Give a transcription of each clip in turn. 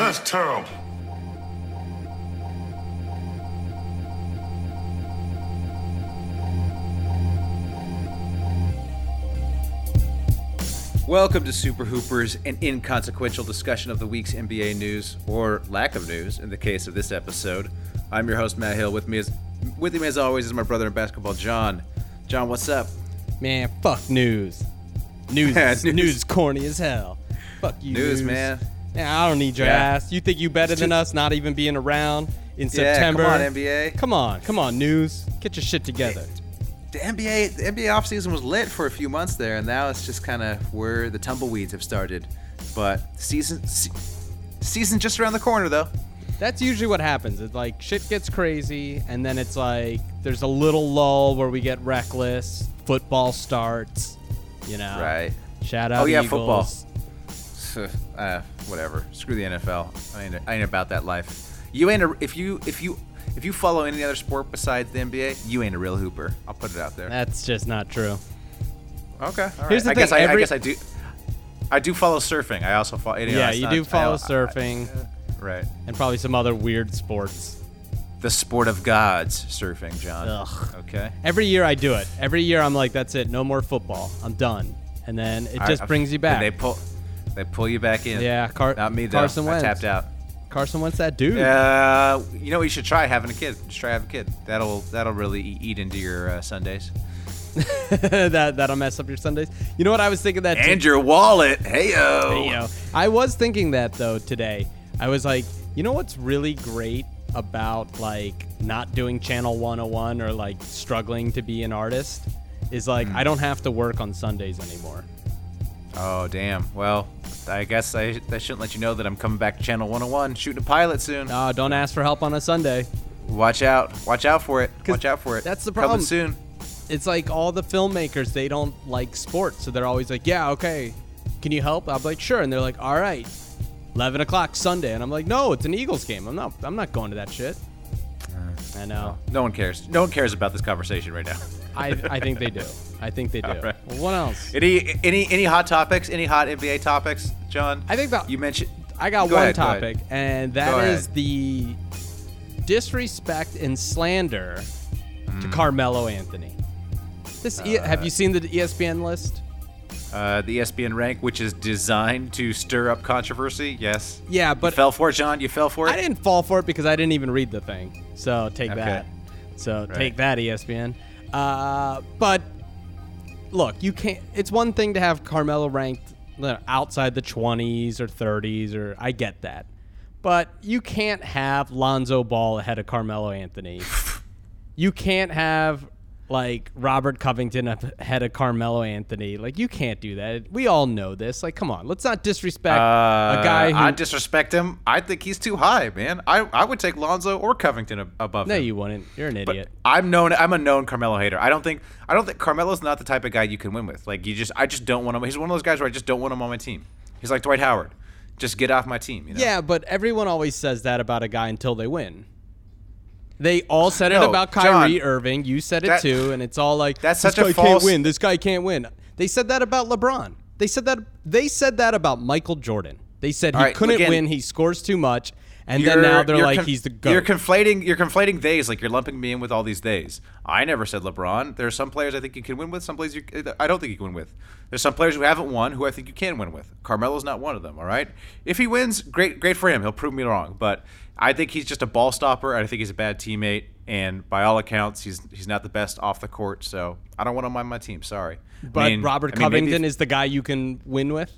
That's terrible. Welcome to Super Hoopers, an inconsequential discussion of the week's NBA news, or lack of news in the case of this episode. I'm your host, Matt Hill. With me, as, with me as always, is my brother in basketball, Jon. Jon, what's up? Man, fuck news. News, News. news. news is corny as hell. Fuck you, News, man. Yeah, I don't need your Yeah. ass. You think you better than us, not even being around in Yeah, September? come on, NBA. Come on, come on, news. Get your shit together. The NBA, the NBA offseason was lit for a few months there, and now it's just kind of where the tumbleweeds have started. But season, se- season just around the corner, though. That's usually what happens. It's like shit gets crazy, and then it's like there's a little lull where we get reckless. Football starts, you know. Right. Shout out Oh, yeah, Eagles. football. uh, whatever. Screw the NFL. I ain't, I ain't about that life. You ain't a, if you if you if you follow any other sport besides the NBA, you ain't a real hooper. I'll put it out there. That's just not true. Okay. all Here's the I thing, I, I every- guess I do. I do follow surfing. I also follow. You know, yeah, you not- do follow I- surfing I- right. and probably some other weird sports. The sport of gods, surfing, Jon. Ugh. Okay. Every year I do it. Every year I'm like, that's it, no more football. I'm done. And then it just I- brings you back. They pull. They pull you back in. Yeah, Car- Not me though. Carson I tapped out. Carson Wentz, that dude. Uh, you know you should try having a kid. Just try having a kid. That'll that'll really eat into your uh, Sundays that that'll mess up your Sundays. You know what I was thinking that and your wallet. Hey yo. Hey. I was thinking that though today. I was like, you know what's really great about like not doing channel 101 or like struggling to be an artist is like Hmm. I don't have to work on Sundays anymore. Oh damn. Well, I guess I, I shouldn't let you know that I'm coming back to Channel 101, shooting a pilot soon. Uh, don't ask for help on a Sunday. Watch out. Watch out for it! Watch out for it. that's the problem. Coming soon. It's like all the filmmakers, they don't like sports, so they're always like, "Yeah, okay, can you help?" I'm like, "Sure," and they're like, "All right, 11 o'clock Sunday," and I'm like, "No, it's an Eagles game. I'm not. I'm not going to that shit." I know. No one cares. No one cares about this conversation right now. I, I think they do. I think they do. right. Well, what else? Any any any hot topics? Any hot NBA topics, Jon? I think that you mentioned. I got Go one ahead, go topic, and Go that is the disrespect and slander to Mm. Carmelo Anthony. This e- Uh, have you seen the ESPN list? Uh, the ESPN rank, which is designed to stir up controversy. Yes. Yeah, You but fell for it, Jon. You fell for it. I didn't fall for it because I didn't even read the thing. So take Okay. that. So Right. take that, ESPN. Uh, but look, you can't. It's one thing to have Carmelo ranked outside the 20s or 30s, or I get that, but you can't have Lonzo Ball ahead of Carmelo Anthony. you can't have like Robert Covington ahead of Carmelo Anthony. Like you can't do that. We all know this. Like, come on, let's not disrespect a guy who. Uh, I disrespect him. I think he's too high, man. I, I would take Lonzo or Covington ab- above no, him. you wouldn't. You're an But idiot. I'm known. I'm a known Carmelo hater. I don't think. I don't think Carmelo's not the type of guy you can win with. Like you just. I just don't want him. He's one of those guys where I just don't want him on my team. He's like Dwight Howard. Just get off my team. You know? Yeah, but everyone always says that about a guy until they win. They all said it No, about Kyrie Jon, Irving. You said it that- too, and it's all like That's this such a guy false- can't win. This guy can't win. They said that about LeBron. They said that they said that about Michael Jordan. They said he right, couldn't again, win. He scores too much, and then You're- now they're like con- he's the goat. You're conflating. You're conflating days. Like you're lumping me in with all these days. I never said LeBron. There are some players I think you can win with. Some players you, I don't think you can win with. There's some players who haven't won who I think you can win with. Carmelo's not one of them. All right. If he wins, great, great for him. He'll prove me wrong. But I think he's just a ball stopper. and I think he's a bad teammate. And by all accounts, he's he's not the best off the court. So I don't want him on my team. Sorry. but I mean- Robert I mean, Covington if- is the guy you can win with.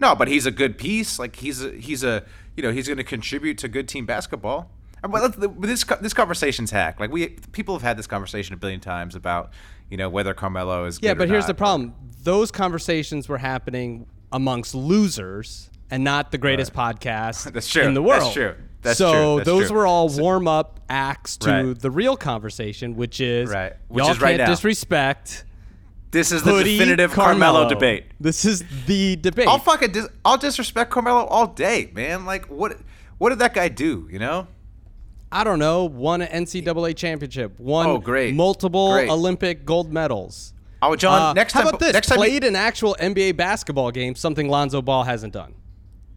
no, but he's a good piece. Like he's a, he's a you know he's going to contribute to good team basketball. But this this conversation's hack. Like we people have had this conversation a billion times about you know whether Carmelo is. Yeah, but here's the problem. Those conversations were happening amongst losers and not the greatest podcast That's true. in the world. That's true. That's so true. Those true. were all warm up acts to Right. the real conversation, which is Right. Which y'all is right can't now. disrespect This is the hoodie definitive Carmelo. Carmelo debate. This is the debate. I'll fucking dis- I'll disrespect Carmelo all day, man. Like what what did that guy do? You know? I don't know, won an NCAA championship, won Oh, great. multiple Great. Olympic gold medals. Oh, Jon. Uh, next how time, about this? next time, you- Played an actual NBA basketball game, something Lonzo Ball hasn't done.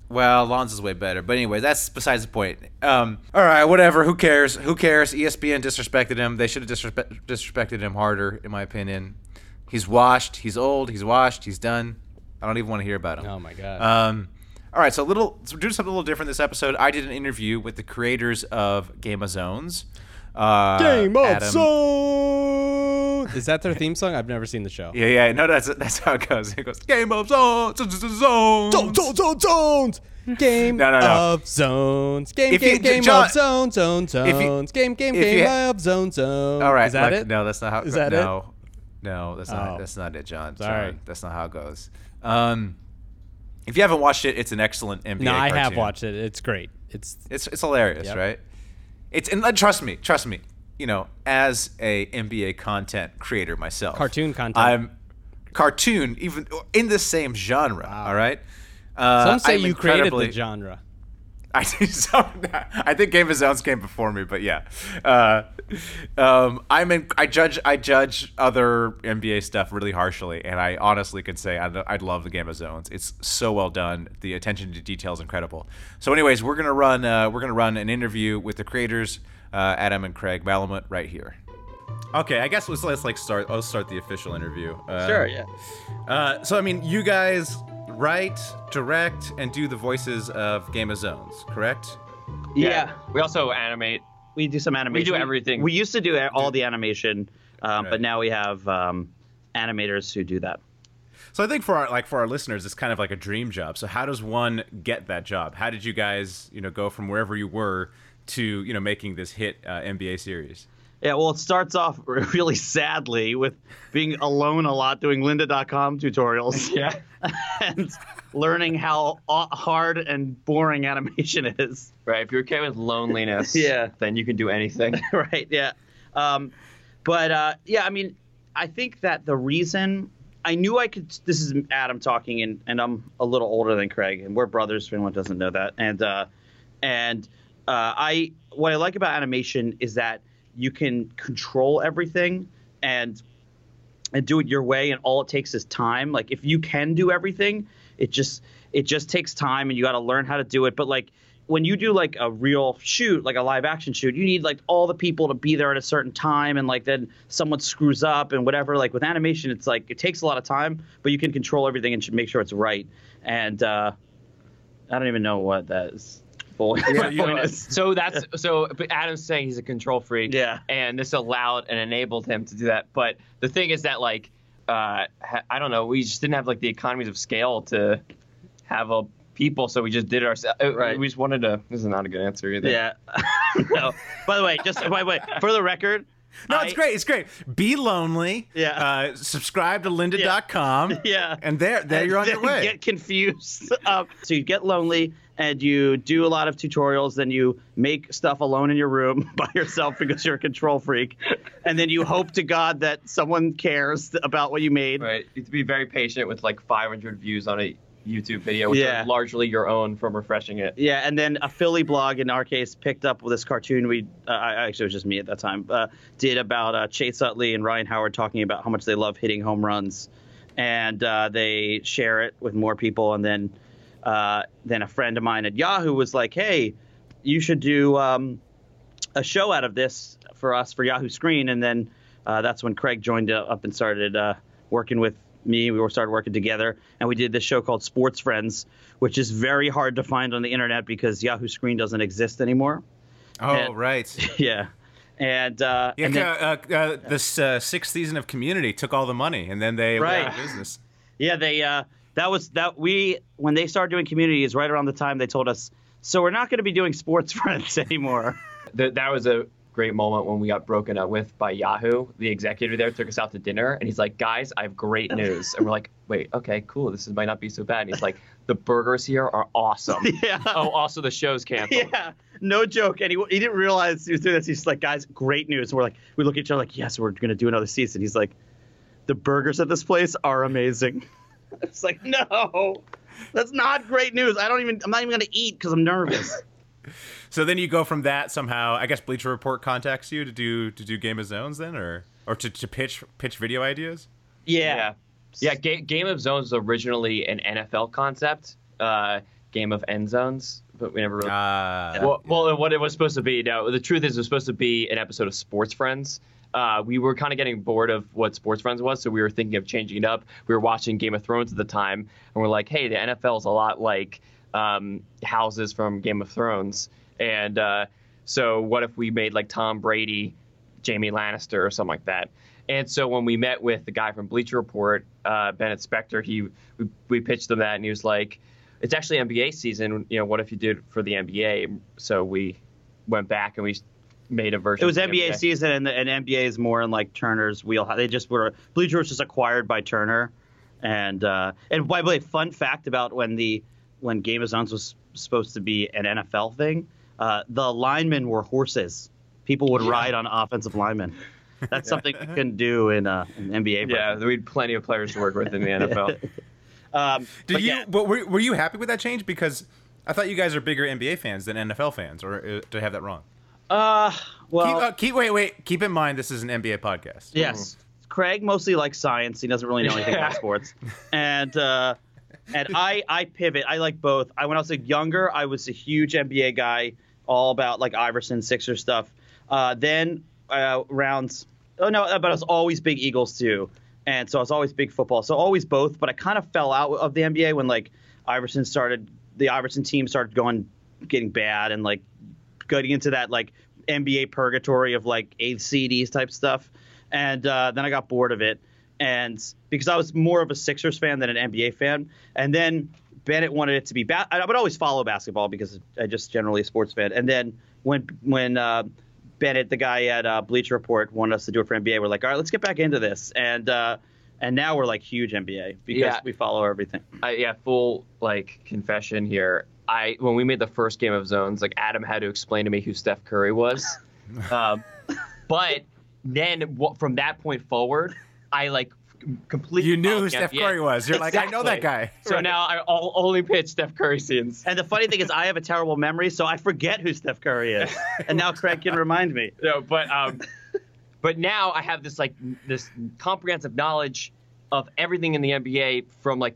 Well, Lonzo's way better. But anyway, that's besides the point. Um, all right, whatever. Who cares? Who cares? ESPN disrespected him. They should have disrespe- disrespected him harder, in my opinion. He's washed. He's old. He's washed. He's done. I don't even want to hear about him. Oh my god. Um, all right, so a little, so we're doing something a little different this episode. I did an interview with the creators of Game of Zones. Uh, Game of Adam- Zones. Is that their theme song? I've never seen the show. Yeah, yeah, no, that's that's how it goes. It goes Game of Zones, Zones, Zones. Zones, zones, zones, zones. Game No, no, no. of zones. Game, If you- game, game Jon- of zones, zones, if you- zones. Game, game, you game of zones, zones. All right, Is that look, it? No, that's not how. Is that it? No, that's not. Oh. That's not it, Jon. Sorry. Jon, that's not how it goes. Um, if you haven't watched it, it's an excellent NBA. No, I have watched it. It's great. It's It's it's hilarious, Yep. right? It's and uh, trust me, trust me. You know, as a NBA content creator myself, Cartoon content. I'm cartoon, even in the same genre. All right. Uh, some say I'm you created the genre. I think so. I think Game of Zones came before me, but yeah. Uh, um, I'm in. I judge. I judge other NBA stuff really harshly, and I honestly could say I'd, I'd love the Game of Zones. It's so well done. The attention to detail is incredible. So, anyways, we're gonna run. Uh, we're gonna run an interview with the creators, uh, Adam and Craig Malamut, right here. Okay, I guess let's let's like start. I'll start the official interview. Uh, Sure, yeah. Uh, so I mean, you guys write, direct, and do the voices of Game of Zones, correct? Yeah. We also animate. We do some animation. We do everything. We used to do all the animation, um, Right. but now we have um, animators who do that. So I think for our like for our listeners, it's kind of like a dream job. So how does one get that job? How did you guys, you know, go from wherever you were to you know making this hit uh, NBA series? Yeah, well, it starts off really sadly with being alone a lot doing lynda.com tutorials. Yeah. and learning how hard and boring animation is. Right. If you're okay with loneliness, Yeah. then you can do anything. right, yeah. Um, but uh, yeah, I mean, I think that the reason I knew I could. This is Adam talking, and, and I'm a little older than Craig, and we're brothers. For anyone doesn't know that, and uh, and uh, I what I like about animation is that you can control everything and and do it your way, and all it takes is time. Like if you can do everything, it just it just takes time, and you got to learn how to do it. But like when you do like a real shoot, like a live action shoot, you need like all the people to be there at a certain time, and like then someone screws up and whatever. Like with animation, it's like it takes a lot of time, but you can control everything and make sure it's right. And uh, I don't even know what that is. Point, point is. so that's so. But Adam's saying he's a control freak. Yeah. And this allowed and enabled him to do that. But the thing is that like, uh, I don't know. We just didn't have like the economies of scale to have a people, so we just did it ourselves. Right. We just wanted to. This is not a good answer either. Yeah. no. By the way, just by the way, for the record. No, I- it's great. It's great. Be lonely. Yeah. Uh, subscribe to lynda.com. Yeah. And there, there you're on your then way. Get confused. um, so you get lonely and you do a lot of tutorials. Then you make stuff alone in your room by yourself because you're a control freak, and then you hope to God that someone cares about what you made. Right. You have to be very patient with like 500 views on a YouTube video, which Yeah. are largely your own from refreshing it. Yeah, and then a Philly blog in our case picked up this cartoon we uh, I actually it was just me at that time uh, did about uh, Chase Utley and Ryan Howard talking about how much they love hitting home runs, and uh, they share it with more people, and then uh, then a friend of mine at Yahoo was like, hey, you should do um, a show out of this for us for Yahoo Screen, and then uh, that's when Craig joined up and started uh, working with me. We were started working together, and we did this show called Sports Friends, which is very hard to find on the internet because Yahoo Screen doesn't exist anymore. oh, and- right. Yeah, and uh, Yeah, and then- uh, uh, this uh, sixth season of Community took all the money, and then they went out of Right. business. Yeah, they uh that was that we when they started doing community is right around the time they told us so we're not going to be doing sports friends anymore. That that was a great moment when we got broken up with by Yahoo. The executive there took us out to dinner, and he's like, "Guys, I have great news." And we're like, "Wait, okay, cool. This is, might not be so bad." And he's like, "The burgers here are awesome." Yeah. Oh, also the show's canceled. Yeah, no joke. And he, he didn't realize he was doing this. He's like, guys, great news. And we're like, we look at each other like, yes, we're gonna do another season. He's like, the burgers at this place are amazing. It's like, no, that's not great news. I don't even. I'm not even gonna eat because I'm nervous. So then you go from that somehow. I guess Bleacher Report contacts you to do to do Game of Zones then, or or to, to pitch pitch video ideas. Yeah. Yeah. Yeah, Ga- Game of Zones was originally an NFL concept, uh, Game of End Zones, but we never really. Uh, well, well, what it was supposed to be. Now, the truth is, it was supposed to be an episode of Sports Friends. Uh, we were kind of getting bored of what Sports Friends was, so we were thinking of changing it up. We were watching Game of Thrones at the time, and we're like, hey, the NFL is a lot like um, houses from Game of Thrones. And uh, so, what if we made like Tom Brady, Jaime Lannister, or something like that? And so, when we met with the guy from Bleacher Report, uh, Bennett Spector, he we, we pitched him that, and he was like, "It's actually NBA season. You know, what if you did it for the NBA?" So we went back and we made a version. It was of the NBA season, and, the, and NBA is more in like Turner's wheelhouse. They just were Bleacher was just acquired by Turner, and uh, and by the way, fun fact about when the when Game of Zones was supposed to be an NFL thing, uh, the linemen were horses. People would ride on offensive linemen. That's something we couldn't do in uh, an NBA. Yeah, we had plenty of players to work with in the NFL. Um, Did but you? yeah. But were, were you happy with that change? Because I thought you guys are bigger NBA fans than NFL fans, or uh, did I have that wrong? Uh, well, keep, uh, keep wait wait. Keep in mind this is an NBA podcast. Yes. Craig mostly likes science. He doesn't really know anything about sports. And uh, and I I pivot. I like both. I when I was like, younger, I was a huge NBA guy, all about like Iverson, Sixer stuff. Uh, then uh, around oh no, but I was always big Eagles too. And so I was always big football. So always both. But I kind of fell out of the NBA when like Iverson started. The Iverson team started going getting bad and like getting into that like NBA purgatory of like eighth seeds type stuff. And uh, then I got bored of it. And because I was more of a Sixers fan than an NBA fan. And then Bennett wanted it to be ba- I would always follow basketball because I just generally a sports fan. And then when when uh, Bennett, the guy at uh, Bleacher Report, wanted us to do it for NBA, we're like, all right, let's get back into this. And uh, and now we're like huge NBA because Yeah. we follow everything. I, yeah, full like confession here. I when we made the first game of zones, like Adam had to explain to me who Steph Curry was. um, but then wh- from that point forward, I like completely. You knew who Steph the NBA. Curry was. You're like, I know that guy. So now I will only pitch Steph Curry scenes. And the funny thing is, I have a terrible memory, so I forget who Steph Curry is. And now Craig can remind me. No, but um, but now I have this like this comprehensive knowledge of everything in the NBA from like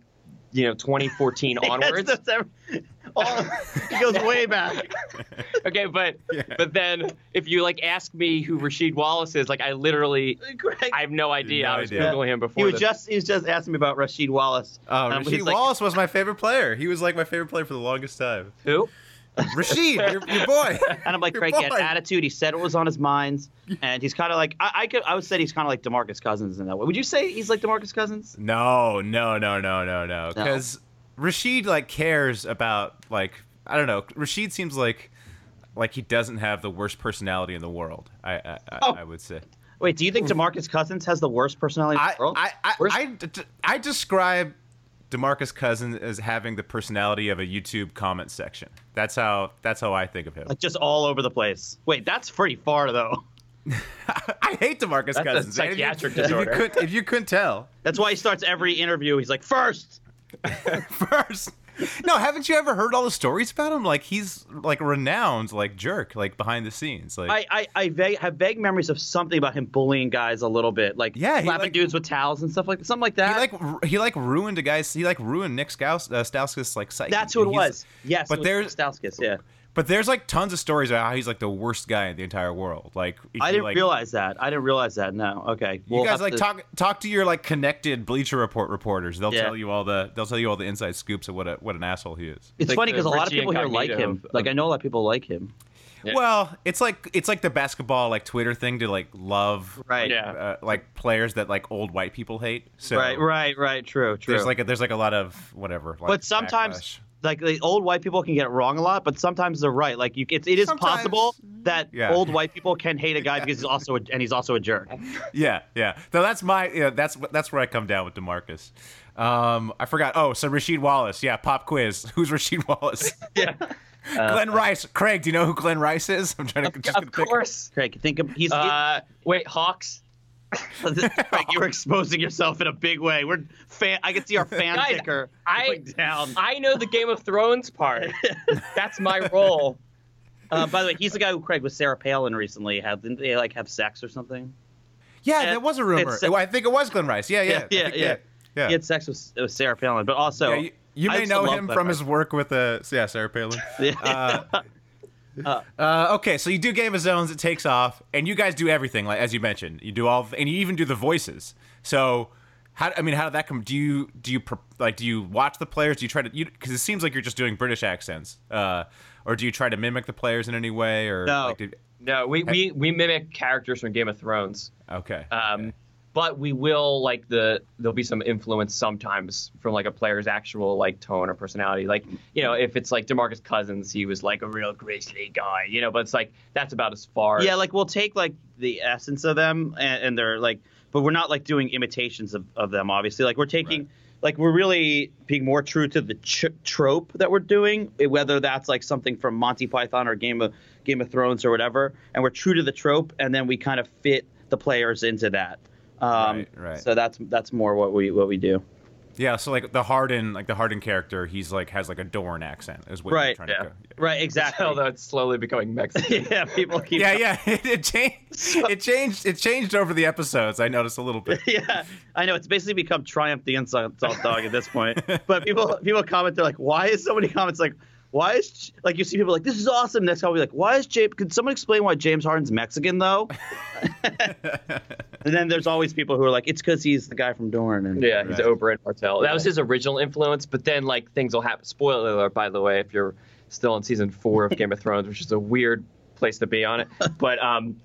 you know 2014 onwards. That's- that's- all- it goes way back. okay, but but then if you like ask me who Rasheed Wallace is, like I literally Craig, I have no idea. No I was idea. googling him before. he was this. just he was just asking me about Rasheed Wallace. Oh, Um, Rasheed he's like- Wallace was my favorite player. He was like my favorite player for the longest time. who? Rasheed, your, your boy. And I'm like, Craig, he attitude. He said what was on his mind, and he's kind of like I, I could I would say he's kind of like Demarcus Cousins in that way. Would you say he's like Demarcus Cousins? No, no, no, no, no, no. Because Rasheed like cares about like I don't know. Rasheed seems like like he doesn't have the worst personality in the world. I I, I, Oh. I would say. Wait, do you think Demarcus Cousins has the worst personality in I the world? I I, I, I describe Demarcus Cousins as having the personality of a YouTube comment section. That's how that's how I think of him. like just all over the place. Wait, that's pretty far though. I hate Demarcus That's a Cousins. If you- psychiatric if you disorder. could- if you couldn't tell. That's why he starts every interview. He's like, first. first. No, haven't you ever heard all the stories about him? Like he's like renowned, like jerk, like behind the scenes. Like I I, I vague, have vague memories of something about him bullying guys a little bit, like Yeah, slapping like- dudes with towels and stuff like something like that. he like he like ruined a guy's. He like ruined Nick Staus, uh, Stauskas like psyche. That's who it He's- was. Yes, but there's Stauskas, yeah. But there's like tons of stories about how he's like the worst guy in the entire world. Like I didn't like, realize that. I didn't realize that. No. Okay. You We'll guys like to- talk talk to your like connected Bleacher Report reporters. They'll Yeah. tell you all the they'll tell you all the inside scoops of what a what an asshole he is. It's like funny because a lot of people here like him. of- like I know a lot of people like him. Yeah. Well, it's like it's like the basketball like Twitter thing to like love Right. Yeah. uh, like players that like old white people hate. So Right. Right. Right. True. True. there's like a, there's like a lot of whatever. Like, but sometimes backlash. Like the old white people can get it wrong a lot, but sometimes they're right. Like you, it, it is Sometimes- possible that Yeah. old white people can hate a guy because he's also a, and he's also a jerk. Yeah, yeah. So that's my yeah, that's that's where I come down with Demarcus. Um, I forgot. Oh, so Rasheed Wallace. Yeah, pop quiz. Who's Rasheed Wallace? yeah, Glen Rice. Craig, do you know who Glen Rice is? I'm trying to just Of course. Craig, think of he's. Uh, wait, Hawks. Craig, you're exposing yourself in a big way. We're fan. I can see our fan Guys, ticker I down. I know the Game of Thrones part. That's my role. Uh, by the way, he's the guy who Craig with Sarah Palin recently had. Didn't they like have sex or something? Yeah, Yeah, that was a rumor. it's- I think it was Glen Rice. Yeah, yeah, Yeah, I yeah, think- yeah. yeah. He had sex with, with Sarah Palin, but also Yeah, you, you may know him from guy. his work with uh, yeah, Sarah Palin. Yeah. Uh, okay, so you do Game of Zones, it takes off, and you guys do everything, like as you mentioned. You do all, and you even do the voices. So, how I mean, how did that come? Do you do you like do you watch the players? Do you try to you because it seems like you're just doing British accents, uh, or do you try to mimic the players in any way? Or No. like, did, No, we, we, we mimic characters from Game of Thrones. okay, Um, but we will like the there'll be some influence sometimes from like a player's actual like tone or personality. Like you know, if it's like Demarcus Cousins, he was like a real grizzly guy, you know. But it's like that's about as far. Yeah, like we'll take like the essence of them and, and they're like, but we're not like doing imitations of, of them. Obviously, like we're taking, like we're really being more true to the ch- trope that we're doing, whether that's like something from Monty Python or Game of Game of Thrones or whatever, and we're true to the trope, and then we kind of fit the players into that. Um, Right, right. So that's that's more what we what we do. yeah. So like the Harden, like the Harden character, he's like has like a Dorne accent, is what you're trying yeah. to go. Right. Exactly. Although it's slowly becoming Mexican. yeah. People keep. Yeah, yeah. It, it changed. It changed. It changed over the episodes. I noticed a little bit. yeah, I know it's basically become Triumph the Insult Dog at this point. But people people comment, they're like, why is so many comments like, why is like you see people like this is awesome. Next time we'll be like, why is James? Could someone explain why James Harden's Mexican though? and then there's always people who are like, it's because he's the guy from Dorne. And Yeah, he's Oberyn Martell. That was his original influence, but then like things will happen. Spoiler alert, by the way, if you're still in season four of Game of Thrones, which is a weird place to be on it. But um,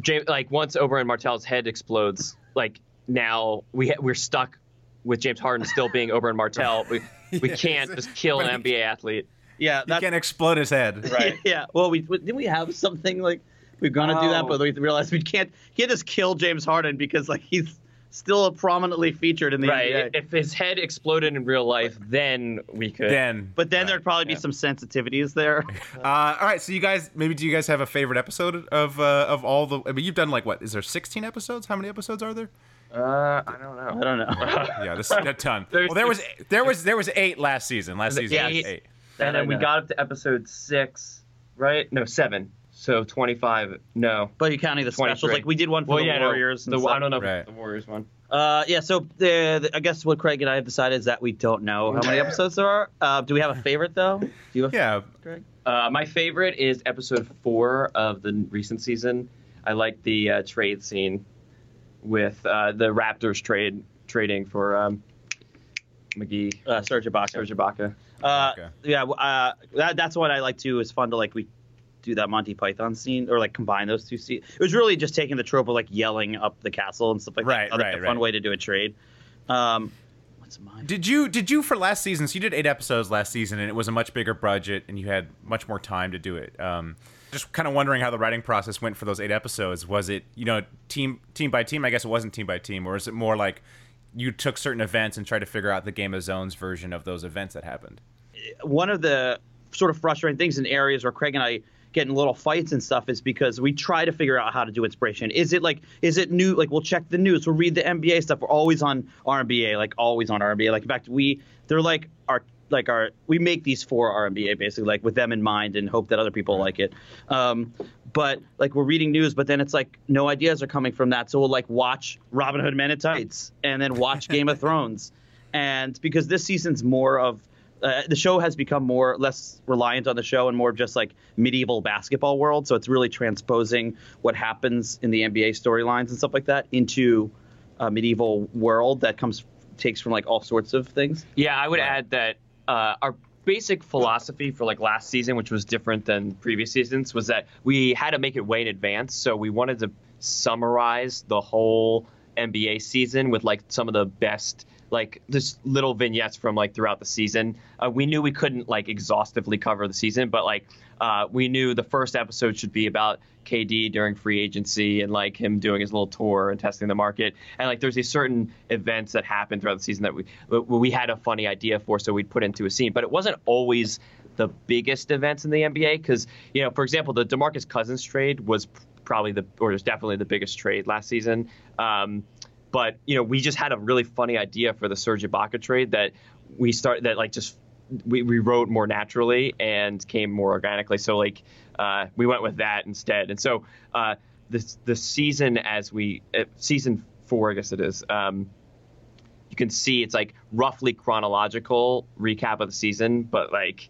James, like once Oberyn Martell's head explodes, like now we ha- we're stuck with James Harden still being Oberyn Martell. We we can't just kill an But NBA athlete. yeah, You that's can't explode his head. Right. yeah. Well, we didn't we have something like we're gonna do that, Oh. but we realized we can't. Can't just kill James Harden because like he's still prominently featured in the Right. NBA. If his head exploded in real life, then we could. Then, But then Right. there'd probably be yeah. some sensitivities there. Uh, all right, so you guys, maybe do you guys have a favorite episode of uh, of all the? I mean, you've done like what? Is there 16 episodes? How many episodes are there? Uh, I don't know. I don't know. Yeah, this a ton. There's- well, there was there was there was eight last season. Last season, Yeah, eight. eight. And then we got up to episode six, right? No, seven. So 25. No. But you're counting the specials. Like we did one for Well, the yeah, no, Warriors. and the, stuff. I don't know if Right. it's the Warriors one. Uh, yeah. So the, the- I guess what Craig and I have decided is that we don't know how many episodes there are. Uh, do we have a favorite though? Do you have Yeah, Craig? Uh, my favorite is episode four of the recent season. I like the uh, trade scene with uh, the Raptors trade trading for um, McGee, Uh, Serge Ibaka. Serge Ibaka. Uh, Okay. yeah. Uh, that, that's what I like too. It's fun to like we do that Monty Python scene or like combine those two scenes. It was really just taking the trope of like yelling up the castle and stuff like Right, that. Like, right, a fun way to do a trade. Um, what's mine? Did you did you for last season? So you did eight episodes last season, and it was a much bigger budget, and you had much more time to do it. Um, just kind of wondering how the writing process went for those eight episodes. Was it you know team team by team? I guess it wasn't team by team, or is it more like you took certain events and tried to figure out the Game of Zones version of those events that happened? one of the sort of frustrating things in areas where Craig and I get in little fights and stuff is because we try to figure out how to do inspiration. Is it like is it new like we'll check the news, we'll read the NBA stuff. We're always on RNBA, like always on RNBA. Like in fact we they're like our like our we make these for RNBA basically like with them in mind and hope that other people like it. Um, but like we're reading news, but then it's like no ideas are coming from that. So we'll like watch Robin Hood Men in Tights and then watch Game of Thrones. And because this season's more of uh, the show has become more less reliant on the show and more of just like medieval basketball world. So it's really transposing what happens in the NBA storylines and stuff like that into a medieval world that comes takes from like all sorts of things. Yeah, I would add that uh, our basic philosophy for like last season, which was different than previous seasons, was that we had to make it way in advance. So we wanted to summarize the whole NBA season with like some of the best like just little vignettes from like throughout the season. Uh, we knew we couldn't like exhaustively cover the season, but like uh, we knew the first episode should be about KD during free agency and like him doing his little tour and testing the market. And like there's these certain events that happen throughout the season that we we had a funny idea for, so we'd put into a scene. But it wasn't always the biggest events in the NBA because you know, for example, the DeMarcus Cousins trade was probably the or was definitely the biggest trade last season. Um, but you know, we just had a really funny idea for the Serge Ibaka trade that we start that like just we, we wrote more naturally and came more organically. So like uh, we went with that instead. And so uh, the the season as we uh, season four, I guess it is. Um, you can see it's like roughly chronological recap of the season, but like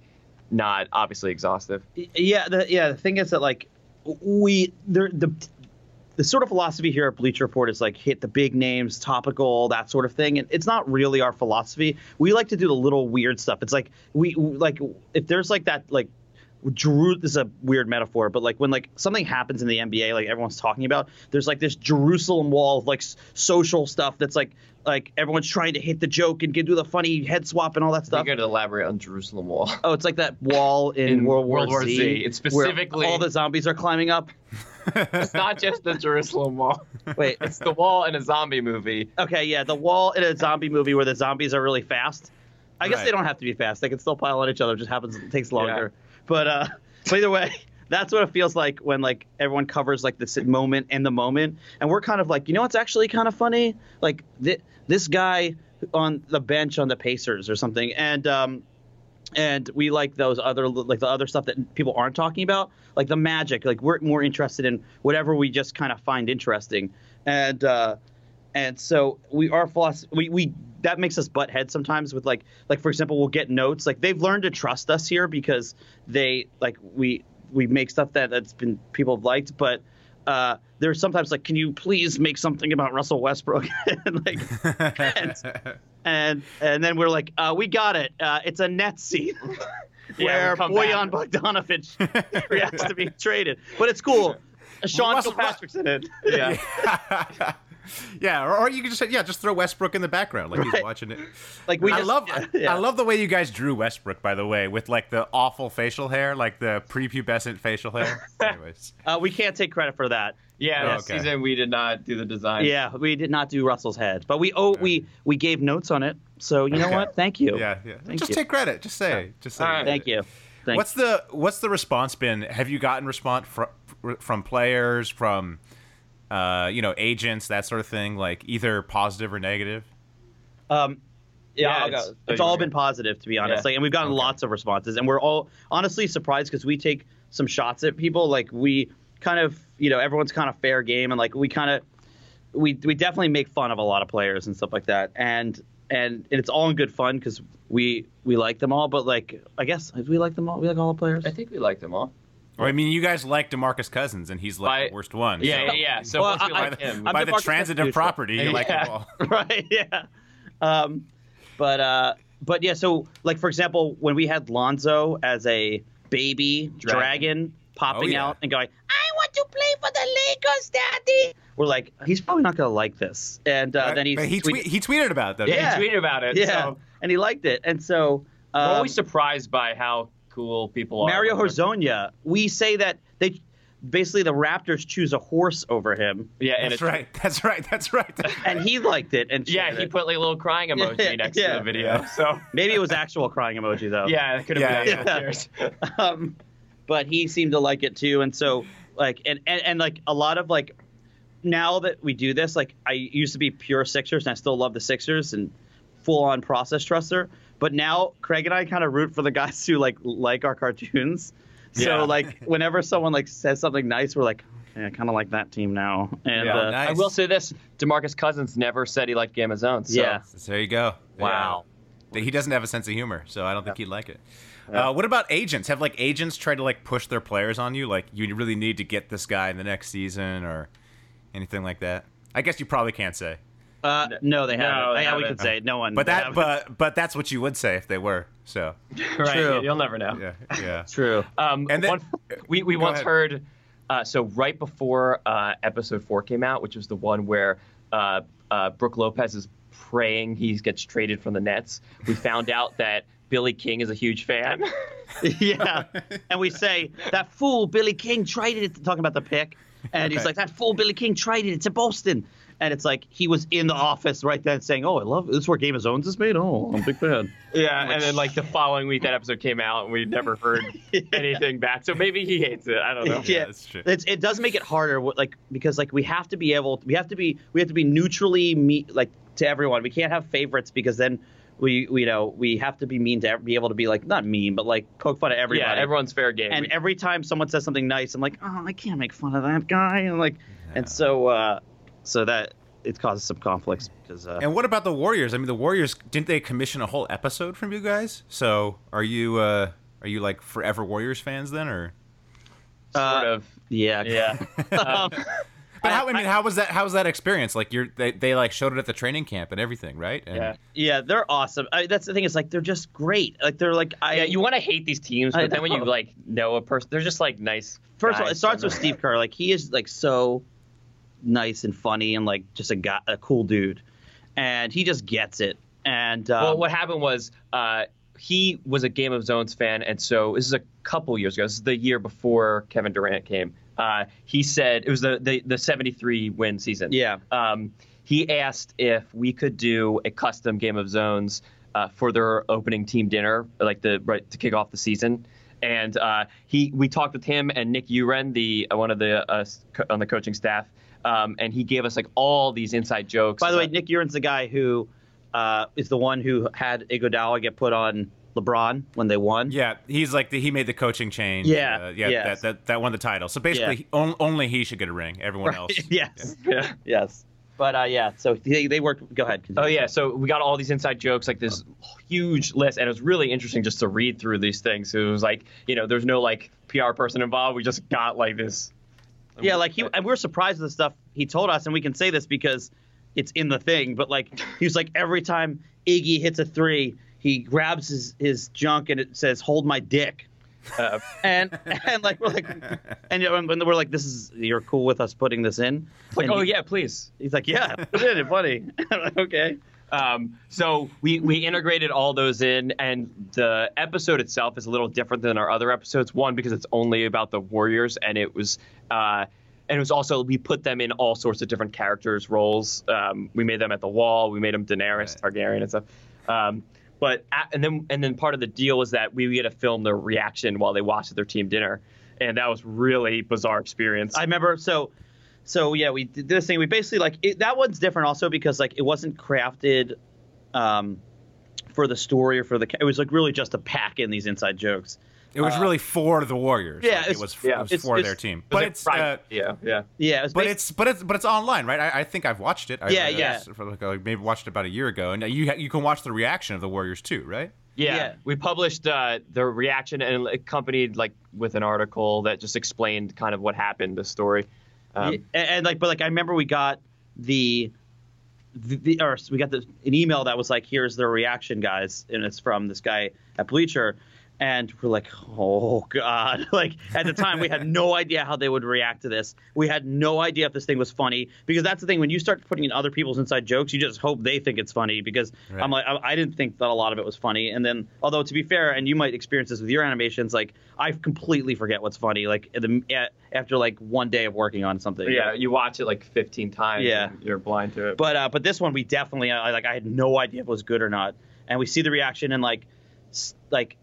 not obviously exhaustive. Yeah, the, yeah. The thing is that like we there the the sort of philosophy here at Bleacher Report is like hit the big names, topical, that sort of thing. And it's not really our philosophy. We like to do the little weird stuff. It's like we like if there's like that like Jeru- this is a weird metaphor, but like when like something happens in the NBA, like everyone's talking about, there's like this Jerusalem wall of like s- social stuff that's like like everyone's trying to hit the joke and get do the funny head swap and all that stuff. going to elaborate on Jerusalem Wall. Oh, it's like that wall in, In World War, World War Z. Z. It's where specifically- all the zombies are climbing up. It's not just the Jerusalem Wall. Wait, It's the wall in a zombie movie. Okay, yeah, the wall in a zombie movie where the zombies are really fast. I guess Right. they don't have to be fast; they can still pile on each other. It just happens; it takes longer. But uh, but either way, that's what it feels like when like everyone covers like this moment in the moment, and we're kind of like, you know, what's actually kind of funny? Like th- this guy on the bench on the Pacers or something, and um, and we like those other like the other stuff that people aren't talking about like the magic like we're more interested in whatever we just kind of find interesting. And uh and so we are philosophy we, we that makes us butt heads sometimes with like like for example we'll get notes like they've learned to trust us here because they like we we make stuff that that's been people have liked but uh there's sometimes like can you please make something about russell westbrook? And like and, and and then we're like, uh, we got it. Uh, it's a net scene Yeah, where we Bojan back. Bogdanovich has to being traded, but it's cool. Sean Russell- Kilpatrick's in it. Yeah. yeah, or, or you can just say, yeah, just throw Westbrook in the background like he's watching it. Like we I just, love, yeah. I love the way you guys drew Westbrook, by the way, with like the awful facial hair, like the prepubescent facial hair. Anyways, Uh, we can't take credit for that. Yeah, Oh, that okay. season we did not do the design. Yeah, we did not do Russell's head, but we oh we we gave notes on it. So you know Okay. what? Thank you. yeah, yeah. Thank just you. take credit. Just say, just say. All right. Thank you. Thanks. What's the what's the response been? Have you gotten response from from players, from uh, you know, agents, that sort of thing, like either positive or negative? Um, yeah, Yeah, it's- go. it's all been positive to be honest. Yeah. Like, and we've gotten lots of responses, and we're all honestly surprised because we take some shots at people. Like we kind of, you know, everyone's kind of fair game, and like we kind of, we we definitely make fun of a lot of players and stuff like that, and and, and it's all in good fun because we we like them all. But like, I guess we like them all. We like all the players. I think we like them all. Or I mean, you guys like Demarcus Cousins, and he's like By- the worst one. Yeah, so yeah, yeah. So Well, I- like I- him. I'm by the transitive property, you like Yeah. them all. right yeah um but uh but yeah so like for example when we had lonzo as a baby dragon, Dragon. Popping Oh, yeah. out and going i want to play for the lakers daddy we're like he's probably not gonna like this and uh, then he he, tweet- tweet, he tweeted about it, though. Yeah. He tweeted about it. yeah So and he liked it and so we're um, always surprised by how cool people are. mario Horzonia. we're- Hezonja, we say that they basically the raptors choose a horse over him Yeah, and That's it's right. That's right. That's right. and he liked it and Yeah, he it. put like a little crying emoji Yeah, next yeah. to the video. So maybe it was actual crying emoji though yeah, it could have Yeah, been yeah. downstairs. um, but he seemed to like it too, and so like and, and and like a lot of like now that we do this, like I used to be pure Sixers, and I still love the Sixers and full on process truster. But now Craig and I kind of root for the guys who like like our cartoons. So Yeah. like whenever someone like says something nice, we're like, okay, I kind of like that team now. And Yeah, uh, nice. I will say this: Demarcus Cousins never said he liked Game of Zones. So. yeah, So there you go. Wow. Yeah. He doesn't have a sense of humor, so I don't think he'd like it. Uh, what about agents? Have like agents tried to like push their players on you? Like you really need to get this guy in the next season or anything like that? I guess you probably can't say. uh, no, they haven't. they yeah, we haven't. could say no one. But that haven't. but but that's what you would say if they were. So right. True. You'll never know. yeah, yeah. true. Um, And then- one, we we once ahead. heard. Uh, so right before uh, episode four came out, which was the one where uh, uh, Brook Lopez's praying he gets traded from the Nets. We found out that Billy King is a huge fan. yeah. And we say that fool Billy King traded it. Talking about the pick, and he's like that fool Billy King traded it to Boston. And it's like he was in the office right then saying, "Oh, I love this. Is where Game of Zones is made. Oh, I'm a big fan." yeah, and then like the following week that episode came out and we never heard anything back. So maybe he hates it. I don't know. yeah, that's true. It's, it does make it harder, like because like we have to be able, we have to be, we have to be neutrally meet, like to everyone. We can't have favorites because then we, we you know, we have to be mean to be able to be like not mean, but like poke fun at everybody. Yeah, everyone's fair game. And We- every time someone says something nice, I'm like, oh, I can't make fun of that guy, and like, and so, uh, so that it causes some conflicts because. Uh, And what about the Warriors? I mean, the Warriors didn't they commission a whole episode from you guys? So are you uh, are you like forever Warriors fans then, or? sort of. yeah, Yeah. Um, But how, I mean, how was that? How was that experience? Like you're they, they like showed it at the training camp and everything, right? And yeah. yeah, they're awesome. I, that's the thing is like they're just great. Like they're like I. Yeah, you want to hate these teams, but then when you like know a person, they're just like nice. First of all, it starts with Steve Kerr. Like he is like so nice and funny and like just a guy, a cool dude, and he just gets it. And um, Well, what happened was uh, he was a Game of Zones fan, and so this is a couple years ago. This is the year before Kevin Durant came. Uh, he said it was the, the the 73 win season. Yeah. Um, he asked if we could do a custom Game of Zones uh, for their opening team dinner, like the right to kick off the season. And uh, he, we talked with him and Nick U'Ren, the uh, one of the uh, co- on the coaching staff, um, and he gave us like all these inside jokes. by the way, Nick U'Ren's the guy who uh, is the one who had Iguodala get put on LeBron when they won. yeah, he's like the, he made the coaching change. Yeah, uh, yeah, yes. that, that that won the title. So basically, Yeah. on, only he should get a ring. Everyone else. yes. Yeah. Yes. But uh, yeah, so they, they worked. Go ahead. Oh yeah, so we got all these inside jokes, like this huge list, and it was really interesting just to read through these things. It was like, you know, there's no like PR person involved. We just got like this. Yeah, like he and we're surprised with the stuff he told us, and we can say this because it's in the thing. But like he was like every time Iggy hits a three, he grabs his his junk and it says "Hold my dick," Uh, and and like we're like, and you know, when we're like, "This is you're cool with us putting this in?" like, And oh he- yeah, please. He's like, "Yeah, put it in, funny." Like, okay. Um, so we we integrated all those in, and the episode itself is a little different than our other episodes. One because it's only about the Warriors, and it was. Uh, and it was also we put them in all sorts of different characters roles. Um, we made them at the wall. We made them Daenerys Targaryen and stuff. Um, but a and then and then part of the deal was that we get to film their reaction while they watch their team dinner, and that was really bizarre experience. I remember so so yeah, we did this thing. We basically like it, that one's different also because like it wasn't crafted um for the story or for the it was like really just to pack in these inside jokes. It was really for the Warriors. Uh, yeah, Like, it was, yeah, it was it's- for it's- their team. But like it's private- uh, yeah, yeah. Yeah, it but it's but it's but it's online, right? I, I think I've watched it. I, Yeah, I, yeah. for like, uh, maybe watched it about a year ago, and you you can watch the reaction of the Warriors too, right? Yeah, Yeah. we published uh, the reaction and accompanied like with an article that just explained kind of what happened, the story. Um, Yeah, and, and, like but like I remember we got the the, the or we got the, an email that was like here's the reaction guys and it's from this guy at Bleacher and we're like oh god like at the time we had no idea how they would react to this we had no idea if this thing was funny because that's the thing when you start putting in other people's inside jokes you just hope they think it's funny because Right. i'm like I, I didn't think that a lot of it was funny and then although to be fair and you might experience this with your animations like i completely forget what's funny like the, at, after like one day of working on something yeah, you watch it like 15 times. Yeah. and you're blind to it. but uh, but this one we definitely I, like I had no idea if it was good or not, and we see the reaction and like like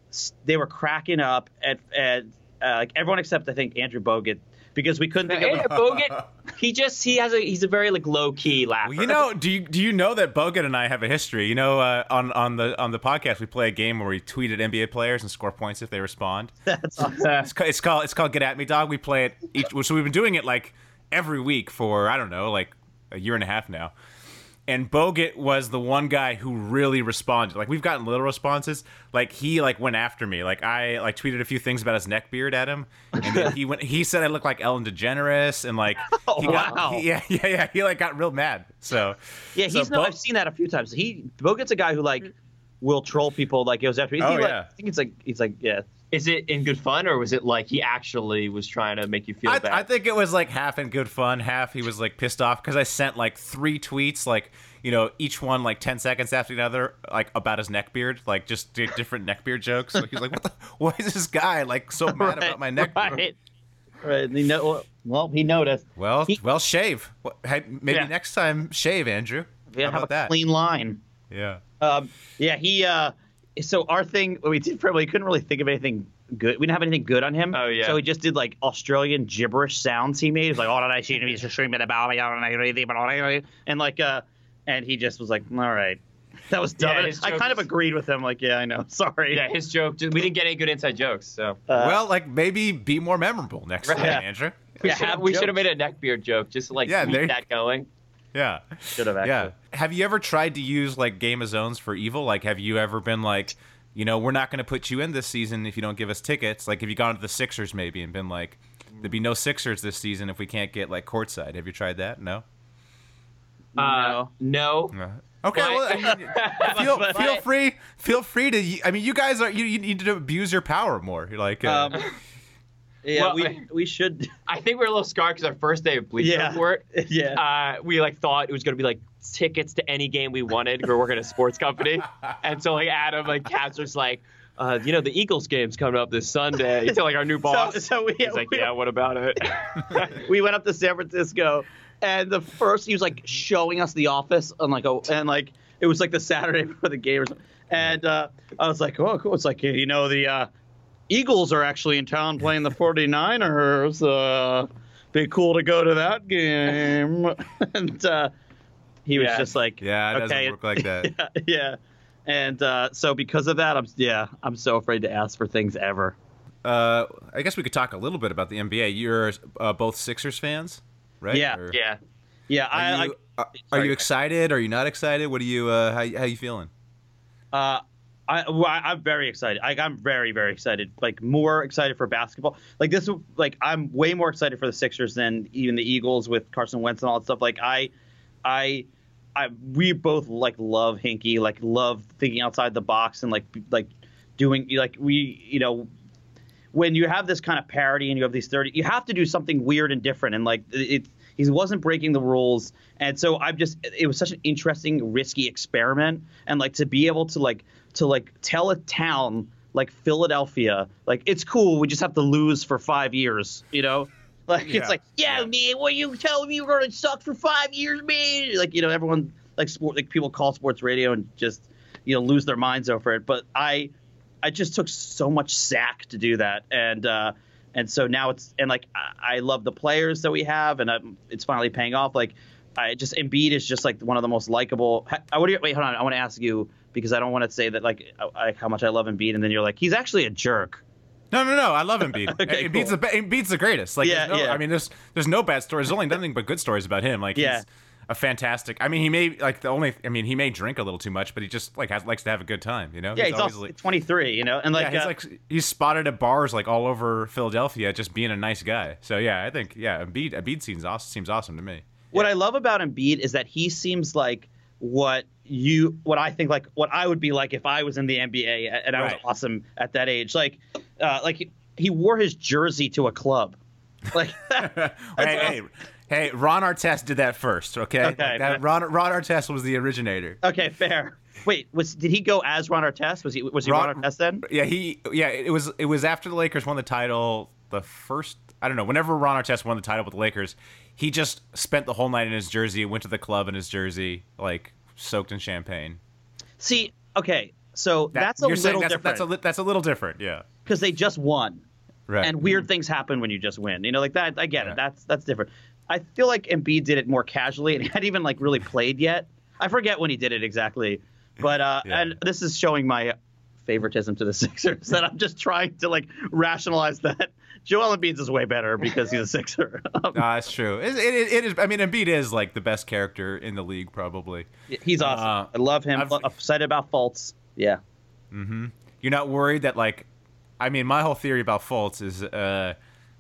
they were cracking up at at uh, like everyone except I think Andrew Bogut because we couldn't think Hey, of Bogut, he just he has a he's a very like low key laugh. Well, you know, do you do you know that Bogut and I have a history? You know, uh, on on the on the podcast we play a game where we tweet at NBA players and score points if they respond. that's awesome. It's, it's called it's called Get at Me Dog. We play it each. So we've been doing it like every week for I don't know, like a year and a half now. And Bogut was the one guy who really responded. Like we've gotten little responses. Like he like went after me. Like I like tweeted a few things about his neck beard at him, and then he went. He said I look like Ellen DeGeneres, and like he got, oh, wow. he- yeah, yeah, yeah. He like got real mad. So yeah so he's no Bo- I've seen that a few times. He Bogut's a guy who like will troll people like goes after. He, Oh, like, yeah. I think it's like he's like yeah Is it in good fun, or was it like he actually was trying to make you feel I, bad? I think it was like half in good fun, half he was like pissed off because I sent like three tweets, like you know, each one like ten seconds after the other, like about his neck beard, like just di- different neck beard jokes. Like he's like, what the, why is this guy like so mad about my neck beard? Right. Right. He know, well, he noticed. Well, He- well, shave. Hey, maybe Yeah. next time shave, Andrew. We How have about a that? clean line. Yeah. Um, yeah, he. Uh, so our thing, we did probably couldn't really think of anything good. We didn't have anything good on him. Oh, yeah. So he just did like Australian gibberish sounds. He made. He's like, "Oh, I see he's screaming about me, I don't know anything about it," and like, uh, and he just was like, "All right." That was dumb. Yeah, I joke kind of agreed with him. Like, yeah, I know. Sorry. yeah, his joke. We didn't get any good inside jokes, so Uh, well, like maybe be more memorable next Right. time, Yeah. Andrew. we yeah, should have we should have made a neckbeard joke just to like Yeah, keep there- that going. Yeah. should have actually. Yeah. Have you ever tried to use like Game of Zones for evil? Like, have you ever been like, you know, we're not going to put you in this season if you don't give us tickets? Like, have you gone to the Sixers maybe and been like, there'd be no Sixers this season if we can't get like courtside? Have you tried that? No. Uh, no. Uh, Okay. Well, I mean, feel feel free feel free to. I mean, you guys are you, you need to abuse your power more. You're like, uh, Um, yeah, Well, we we should. I think we're a little scarred because our first day of Bleacher Yeah. Report, Yeah. uh, we like thought it was going to be like tickets to any game we wanted. We're working at a sports company, and so like Adam, like Cats was like, uh, you know, the Eagles game's coming up this Sunday. He's like our new boss. so we, He's like, we- yeah, what about it? we went up to San Francisco, and the first he was like showing us the office and like a and like it was like the Saturday before the game or something. And uh, I was like, oh, cool. It's like you know the uh, Eagles are actually in town playing the 49ers. Uh, be cool to go to that game. and uh, he was Yeah. just like, yeah, it doesn't okay. work like that. yeah, yeah. And uh, so because of that, I'm yeah, I'm so afraid to ask for things ever. Uh, I guess we could talk a little bit about the NBA. You're uh, both Sixers fans, right? Yeah. Or- yeah. Yeah, Are I, you, I are, are you excited? Are you not excited? What are you? Uh, how how you feeling? Uh, I, well, I'm very excited. I'm very very excited. Like more excited for basketball. Like this, like I'm way more excited for the Sixers than even the Eagles with Carson Wentz and all that stuff. Like I, I, I we both like love Hinkie. Like love thinking outside the box and like like doing like we you know when you have this kind of parody and you have these 30 you have to do something weird and different and like it he wasn't breaking the rules and so i'm just it was such an interesting risky experiment and like to be able to like to like tell a town like philadelphia like it's cool we just have to lose for five years you know like Yeah. it's like yeah, man what you telling me we're gonna suck for five years man like you know everyone like sport like people call sports radio and just you know lose their minds over it but i I just took so much sack to do that, and uh, and so now it's and like I, I love the players that we have, and um it's finally paying off. Like I just Embiid is just like one of the most likable. I would wait, hold on. I want to ask you because I don't want to say that like I, how much I love Embiid, and then you're like he's actually a jerk. No, no, no. I love Embiid. Okay, Embiid's cool. the Embiid's the greatest. Like, Yeah, no, yeah. I mean, there's there's no bad stories. There's only nothing but good stories about him. Like, Yeah. he's a fantastic. I mean, he may like the only. I mean, he may drink a little too much, but he just like has, likes to have a good time. You know? Yeah, he's, always, also like- 23, you know, and like yeah, he's uh, like he's spotted at bars like all over Philadelphia, just being a nice guy. So yeah, I think yeah, Embiid Embiid seems awesome. Seems awesome to me. What I love about Embiid is that he seems like what you, what I think like what I would be like if I was in the NBA and I was Right. awesome at that age. Like, uh, like he, wore his jersey to a club. Like, hey, hey, hey, Ron Artest did that first. Okay, Okay, Like, that, Ron Ron Artest was the originator. okay, fair. Wait, was did he go as Ron Artest? Was he was he Ron, Ron- Artest then? Yeah, he yeah, it was it was after the Lakers won the title. The first I don't know. Whenever Ron Artest won the title with the Lakers, he just spent the whole night in his jersey. Went to the club in his jersey, like soaked in champagne. See, okay, so That- that's a little that's, different That's a li- that's a little different. Yeah. because they just won. Right. and weird things happen when you just win. You know, like that. I get Yeah. it. That's that's different. I feel like Embiid did it more casually, and he hadn't even like really played yet. I forget when he did it exactly, but uh, Yeah. and this is showing my favoritism to the Sixers that I'm just trying to like rationalize that Joel Embiid's is way better because he's a Sixer. Um, No, that's true. It, it, it is. I mean, Embiid is like the best character in the league, probably. he's awesome. Uh, I love him. I've- I'm excited about Fultz. Yeah. Mhm. You're not worried that like, I mean, my whole theory about Fultz is, uh,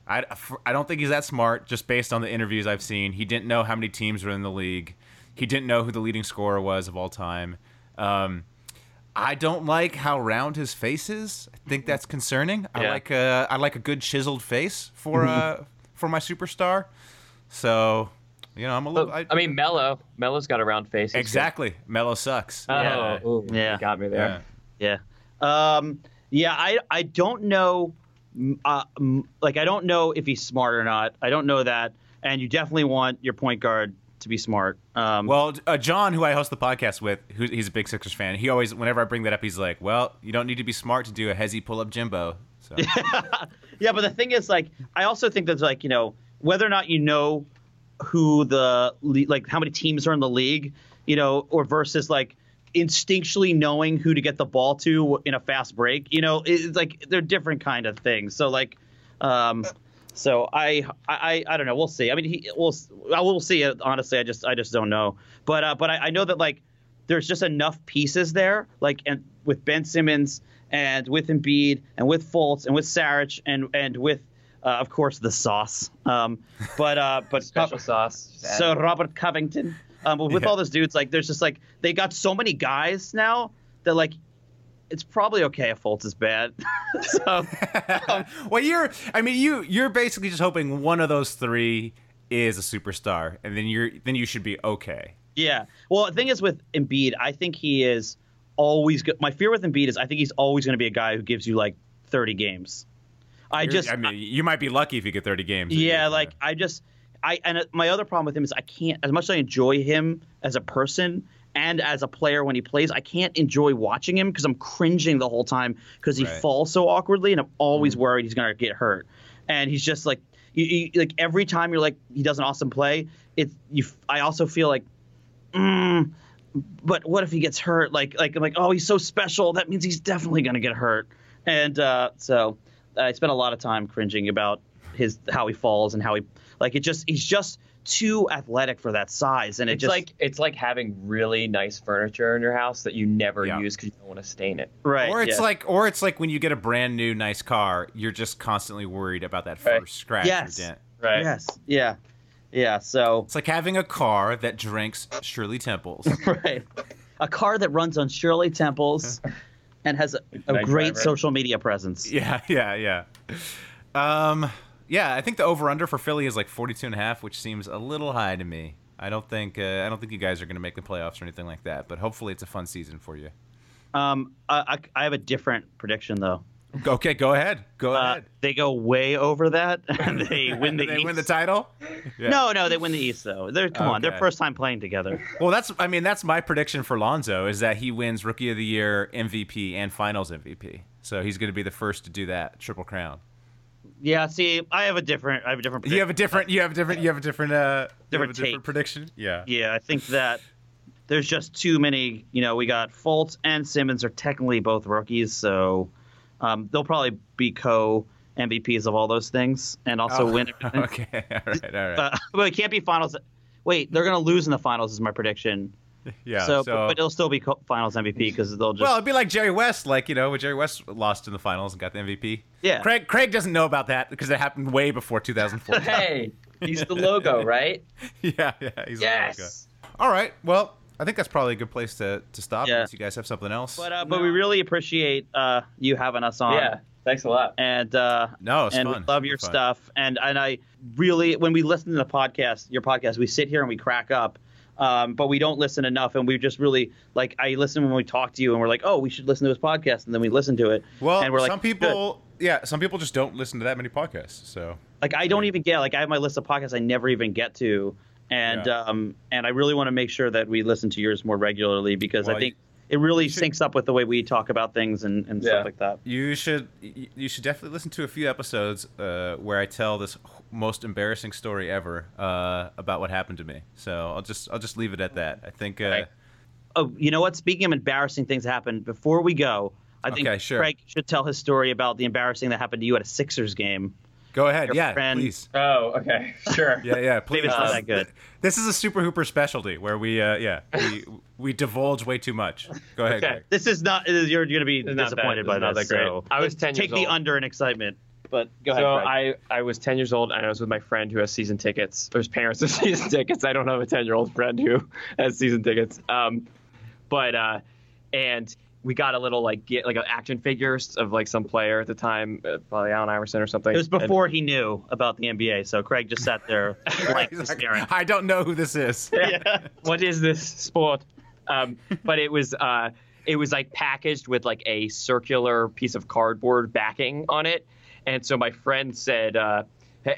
I I don't think he's that smart. Just based on the interviews I've seen, he didn't know how many teams were in the league. He didn't know who the leading scorer was of all time. Um, I don't like how round his face is. I think that's concerning. I like a I like a good chiseled face for uh for my superstar. So, you know, I'm a little. I, mean, Melo. Melo's got a round face. He's exactly. Melo sucks. Oh, yeah. ooh, Yeah. got me there. Yeah. Yeah. Um, yeah, I I don't know. Uh, like I don't know if he's smart or not. I don't know that. And you definitely want your point guard to be smart. Um, Well, uh, John, who I host the podcast with, who, he's a big Sixers fan. He always, whenever I bring that up, he's like, "Well, you don't need to be smart to do a hesi pull up Jimbo." So yeah, but the thing is, like, I also think that's like you know whether or not you know who the like how many teams are in the league, you know, or versus like instinctually knowing who to get the ball to in a fast break. You know, it's like they're different kind of things. So like, um, so I I I don't know. We'll see. I mean, he we'll I will see. Honestly, I just I just don't know. But uh, but I, I know that like there's just enough pieces there, like and with Ben Simmons and with Embiid and with Fultz and with Saric and and with uh, of course the sauce. Um, but uh, but Special sauce. So. Robert Covington. Um, with Yeah. all those dudes, like there's just like they got so many guys now that like it's probably okay if Fultz is bad. so um, well, you're. I mean, you you're basically just hoping one of those three is a superstar, and then you're then you should be okay. Yeah. Well, the thing is with Embiid, I think he is always good. My fear with Embiid is I think he's always going to be a guy who gives you like 30 games. I You're- just I mean, you might be lucky if you get 30 games. yeah, like I just I and my other problem with him is I can't as much as I enjoy him as a person and as a player when he plays, I can't enjoy watching him because I'm cringing the whole time because he Right. Mm-hmm. falls so awkwardly and I'm always worried he's gonna get hurt. And he's just like you, you, like every time you're like he does an awesome play, it's you. I also feel like. Mm, but what if he gets hurt? Like, like, I'm like, oh, he's so special. That means he's definitely gonna get hurt. And uh, so I spent a lot of time cringing about his how he falls and how he like it. Just he's just too athletic for that size, and it It's just like it's like having really nice furniture in your house that you never Yeah. use because you don't want to stain it. right. Or it's yeah. like, or it's like when you get a brand new nice car, you're just constantly worried about that Right. first scratch Yes. or dent. Right. yes, yeah, yeah. So It's like having a car that drinks Shirley Temples. right, a car that runs on Shirley Temples and has a, a great driver. social media presence. yeah, yeah, yeah. Um, yeah, I think the over under for Philly is like 42 and a half, which seems a little high to me. I don't think uh, I don't think you guys are going to make the playoffs or anything like that, but hopefully it's a fun season for you. Um, I, I, have a different prediction though. Okay, go ahead. Go Uh, ahead. they go way over that, and they win the they East. win the title. Yeah. No, no, they win the East though. They're come on, they're first time playing together. Well, that's I mean that's my prediction for Lonzo is that he wins Rookie of the Year, MVP, and Finals MVP. So he's going to be the first to do that triple crown. Yeah, see, I have a different, I have a different. You have a different. You have a different. You have a different. Uh, have a Different different prediction. Yeah. Yeah, I think that there's just too many. You know, we got Fultz and Simmons are technically both rookies, so um, they'll probably be co MVPs of all those things, and also Oh, win. everything. Okay. All right. All right. Uh, but it can't be finals. Wait, they're gonna lose in the finals, is my prediction. yeah. so, So. but, but it'll still be finals MVP because they'll just. well, it'd be like Jerry West, like you know, when Jerry West lost in the finals and got the MVP. Yeah. Craig Craig doesn't know about that because it happened way before 2014. Hey, he's the logo, right? yeah. Yeah. He's a logo. yes. All right. Well, I think that's probably a good place to to stop. Yeah. Unless you guys have something else. but uh, but we really appreciate uh, you having us on. Yeah. Thanks a lot. and uh, No, it's and fun. we love your fun. stuff. And and I really, when we listen to the podcast, your podcast, we sit here and we crack up. Um, but we don't listen enough, and we just really like. I listen when we talk to you, and we're like, "Oh, we should listen to his podcast," and then we listen to it. Well, and we're like, some "Good." people, yeah, some people just don't listen to that many podcasts. So like I don't even get like I have my list of podcasts I never even get to, and Yeah. um and I really want to make sure that we listen to yours more regularly because Well, I think it really should- syncs up with the way we talk about things and, and Yeah. stuff like that. you should you you should definitely listen to a few episodes uh, where I tell this most embarrassing story ever uh, about what happened to me. So I'll just I'll just leave it at that. I think. Uh, Right. Oh, you know what? Speaking of embarrassing things that happened, before we go, I think Okay, sure. Craig should tell his story about the embarrassing that happened to you at a Sixers game. Go ahead. Your Yeah, friend- please. Oh, okay. Sure. Yeah, yeah, please. Maybe it's not Um, that good. This is a Super Hooper specialty where we, uh, yeah, we we divulge way too much. Go ahead, Okay. Greg. This is not. You're going to be It's not disappointed that- by it's not this. that great. So I was 10 take years the old. under in excitement. But go ahead. So Craig. I, I was 10 years old and I was with my friend who has season tickets. Or his parents have season tickets. I don't have a 10 year old friend who has season tickets. Um, but uh, and we got a little like get, like action figures of like some player at the time, uh, probably Allen Iverson or something. It was And- before he knew about the NBA, so Craig just sat there blankly staring. I don't know who this is. yeah. what is this sport? Um, but it was uh, it was like packaged with like a circular piece of cardboard backing on it, and so my friend said uh,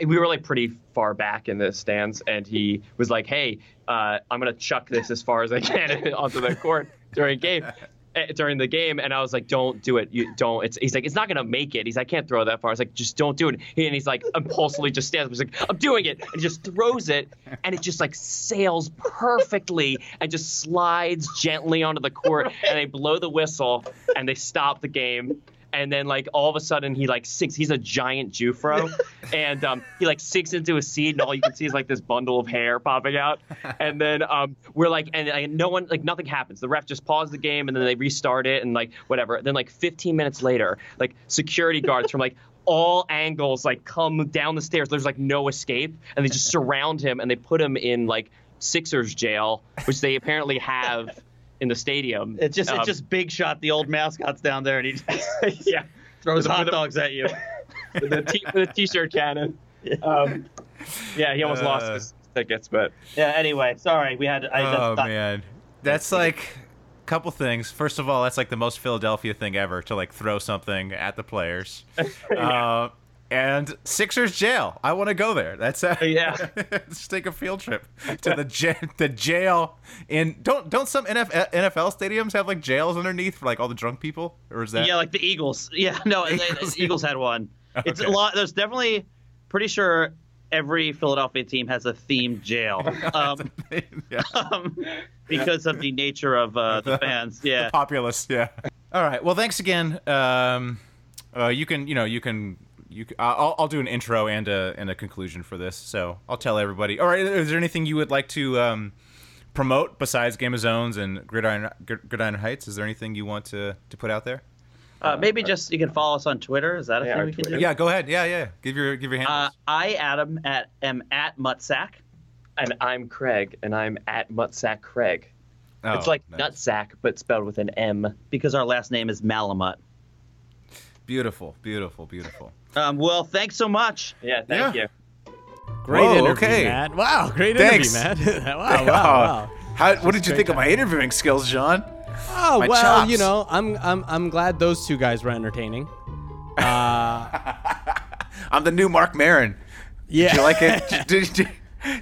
we were like pretty far back in the stands, and he was like, "Hey, uh, I'm gonna chuck this as far as I can onto the court during game." Eh, During the game, and I was like, "Don't do it! You don't." It's he's like, "It's not gonna make it." He's like, "I can't throw that far." I was like, "Just don't do it." And he's like, impulsively just stands up. He's like, "I'm doing it," and just throws it, and it just like sails perfectly and just slides gently onto the court. And they blow the whistle, and they stop the game. And then like all of a sudden he like sinks. He's a giant Jewfro, and um, he like sinks into a seat, and all you can see is like this bundle of hair popping out. And then um, we're like, and, and no one like nothing happens. The ref just paused the game, and then they restart it, and like whatever. Then like 15 minutes later, like security guards from like all angles like come down the stairs. There's like no escape, and they just surround him, and they put him in like Sixers jail, which they apparently have in the stadium. It's just Um, it's just big shot. The old mascot's down there, and he just yeah. throws hot with the- dogs at you. with the, t- with the t-shirt cannon. Um, yeah, he almost lost Uh, his tickets, but Yeah. Anyway, sorry, we had. I to Oh stop. man, that's like a couple things. First of all, that's like the most Philadelphia thing ever to like throw something at the players. uh, and Sixers jail. I want to go there. That's uh, Yeah. Let's take a field trip to the the jail. In don't don't some NFL, NFL stadiums have like jails underneath for like all the drunk people, or is that? Yeah, like the Eagles. Yeah, no, the Eagles, Eagles, had one. It's a lot. There's definitely pretty sure every Philadelphia team has a themed jail um, yeah. um, because of the nature of uh, the fans. Yeah. the populace. Yeah. All right. Well, thanks again. Um, uh, you can, you know, you can, you. Can, I'll, I'll do an intro and a and a conclusion for this. So I'll tell everybody. All right. Is there anything you would like to um, promote besides Game of Zones and Gridiron Gridiron Heights? Is there anything you want to to put out there? Uh, maybe just you can follow us on Twitter. Is that a Yeah, thing our we can do? Yeah. Go ahead. Yeah. Yeah. Give your give your Uh, handles. I Adam at am at Mutsack. and I'm Craig, and I'm at Mutsack Craig. Oh, it's like nice. nutsack, but spelled with an M. because our last name is Malamut. Beautiful. Beautiful. Beautiful. Um, well, thanks so much. Yeah, thank Yeah. you. Great Whoa, interview, okay. Matt. Wow, great Thanks. interview, Matt. wow, wow, wow. How, what did you great think of my interviewing skills, John? Oh My well, chops. you know, I'm I'm I'm glad those two guys were entertaining. Uh, I'm the new Marc Maron. yeah. Did you like it? did, did,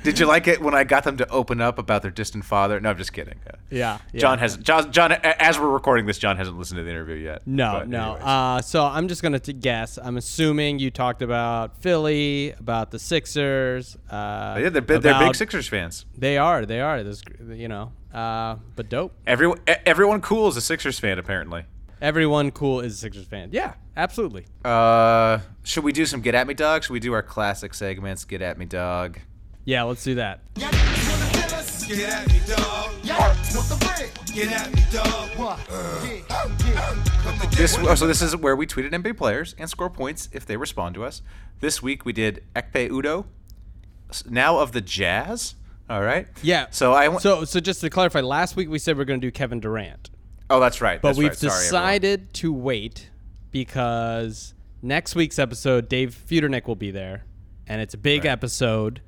did you like it when I got them to open up about their distant father? No, I'm just kidding. Yeah, yeah. John has John, John. As we're recording this, John hasn't listened to the interview yet. No, no. Uh, so I'm just gonna t- guess. I'm assuming you talked about Philly, about the Sixers. Uh, yeah, they're, big- they're big Sixers fans. They are. They are. This, you know. Uh, but dope. Everyone, everyone cool is a Sixers fan apparently. Everyone cool is a Sixers fan. Yeah, absolutely. Uh, should we do some Get At Me Dog? Should we do our classic segments? Get At Me Dog. Yeah, let's do that. Get at me, dog. Want the bread? Get at me, dog. This oh, so this is where we tweeted NBA players and score points if they respond to us. This week we did Ekpe Udoh, now of the Jazz. All right. Yeah. So I went. So so just to clarify, last week we said we are gonna do Kevin Durant. oh, that's right. But that's we've right. Sorry, everyone. decided to wait because next week's episode, Dave Feudernick will be there, and it's a big episode.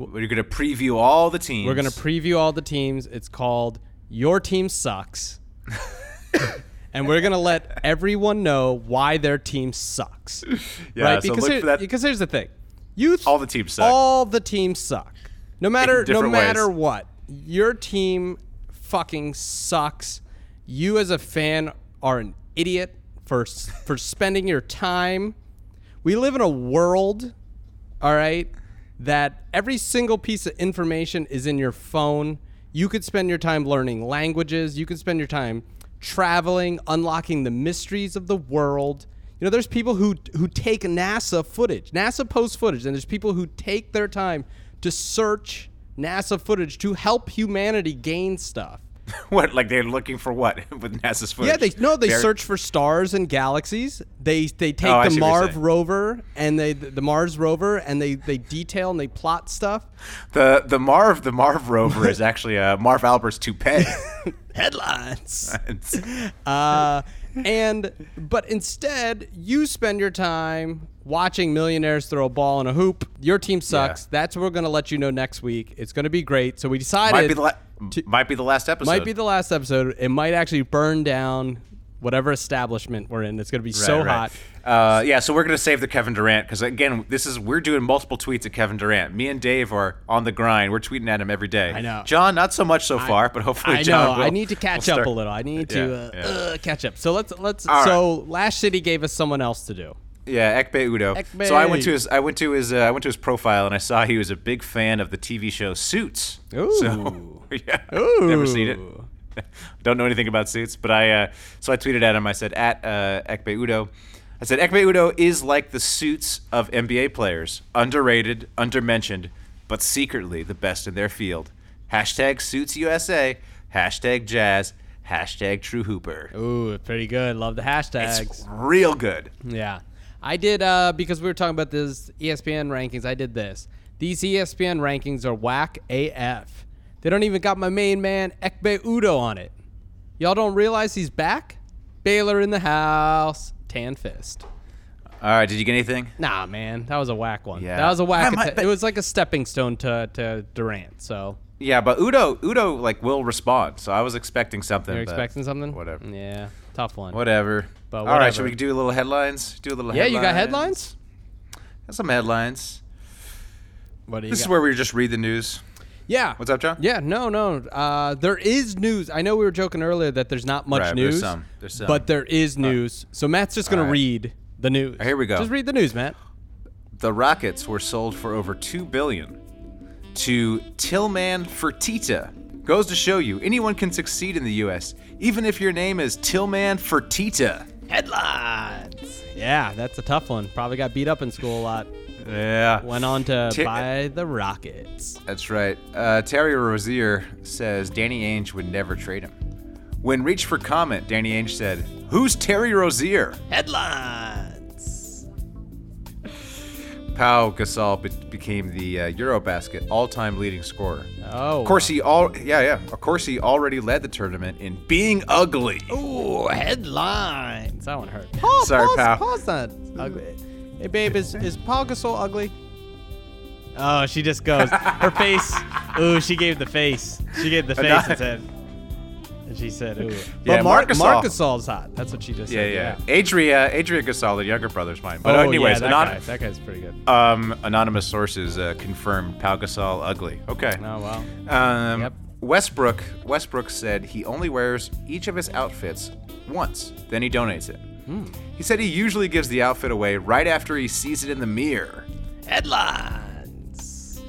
We're going to preview all the teams. We're gonna preview all the teams. It's called "Your Team Sucks," and we're gonna let everyone know why their team sucks. Yeah, right? so Because look here- for that- because here's the thing, you th- All the teams suck. All the teams suck. No matter no matter ways. what, your team fucking sucks. You as a fan are an idiot for for spending your time. We live in a world, all right, that every single piece of information is in your phone. You could spend your time learning languages. You could spend your time traveling, unlocking the mysteries of the world. You know, there's people who who take NASA footage. NASA posts footage, and there's people who take their time to search NASA footage to help humanity gain stuff. what? Like they're looking for what with NASA's footage? Yeah, they no, they They're- search for stars and galaxies. They they take Oh, the Marv rover and they the Mars rover and they they detail and they plot stuff. the the Marv the Marv rover is actually uh, Marv Albert's toupee. Headlines. Uh, and but instead, you spend your time watching millionaires throw a ball in a hoop. Your team sucks. Yeah. That's what we're going to let you know next week. It's going to be great. So we decided might be the la- to- might be the last episode. might be the last episode. It might actually burn down whatever establishment we're in. It's going to be so Right, hot. Uh, yeah, so we're gonna save the Kevin Durant because again, this is we're doing multiple tweets at Kevin Durant. Me and Dave are on the grind. We're tweeting at him every day. I know. John, not so much so far, but hopefully, I John. know. will- I need to catch up a little. I need to uh, yeah. Uh, catch up. So let's let's. All so Lash City gave us someone else to do. Yeah, Ekpe Udoh. Ekpe. So I went to his I went to his uh, I went to his profile and I saw he was a big fan of the TV show Suits. Ooh. So yeah, never seen it. Don't know anything about Suits, but I uh, so I tweeted at him. I said at uh, Ekpe Udoh. I said Ekpe Udoh is like the suits of NBA players, underrated, undermentioned, but secretly the best in their field. Hashtag Suits USA. Hashtag Jazz. Hashtag True Hooper. Ooh, pretty good. Love the hashtags. It's real good. Yeah. I did uh because we were talking about this ESPN rankings, I did this. These ESPN rankings are whack AF. They don't even got my main man Ekpe Udoh on it. Y'all don't realize he's back? Baylor in the house. Tan fist. All right, did you get anything? Nah, man, that was a whack one. Yeah. That was a whack. Might- it was like a stepping stone to, to Durant. So Yeah, but Udoh Udoh like will respond. So I was expecting something. you're expecting something? Whatever. Yeah, tough one. Whatever. But All right, should we do a little headlines? Do a little Yeah, headlines. you got headlines? Got some headlines. What do you This is where we just read the news. Yeah. What's up, John? Yeah, no, no. Uh, there is news. I know we were joking earlier that there's not much Right, there's news. some. There's some. But there is news. so Matt's just going all to right. read the news. Here we go. Just read the news, Matt. The Rockets were sold for over two billion to Tillman Fertitta. Goes to show you, anyone can succeed in the U.S., even if your name is Tillman Fertitta. Headlines. Yeah, that's a tough one. Probably got beat up in school a lot. Yeah. Went on to Ti- buy the Rockets. That's right. Uh, Terry Rozier says Danny Ainge would never trade him. When reached for comment, Danny Ainge said, Who's Terry Rozier? Headlines. Pau Gasol be- became the uh, Eurobasket all-time leading scorer. Oh. Of course, he all yeah yeah. Of course, he already led the tournament in being ugly. Ooh, headlines. That one hurt. Paul, Sorry, Paul's, pal. Paul's not ugly. Hey, babe, is, is Paul Gasol ugly? Oh, she just goes. Her face. Ooh, she gave the face. She gave the face and said. And she said, ooh. Yeah, but Mar- Marc Gasol. Marc Gasol's hot. That's what she just Yeah, said. yeah. Adria, Adria Gasol, the younger brother's mine. But oh, anyways, yeah, that, anon- guy. that guy's pretty good. um, anonymous sources uh, confirmed Pau Gasol ugly. Okay. Oh, wow. Um, Yep. Westbrook Westbrook said he only wears each of his outfits once, then he donates it. Hmm. He said he usually gives the outfit away right after he sees it in the mirror. Headlines.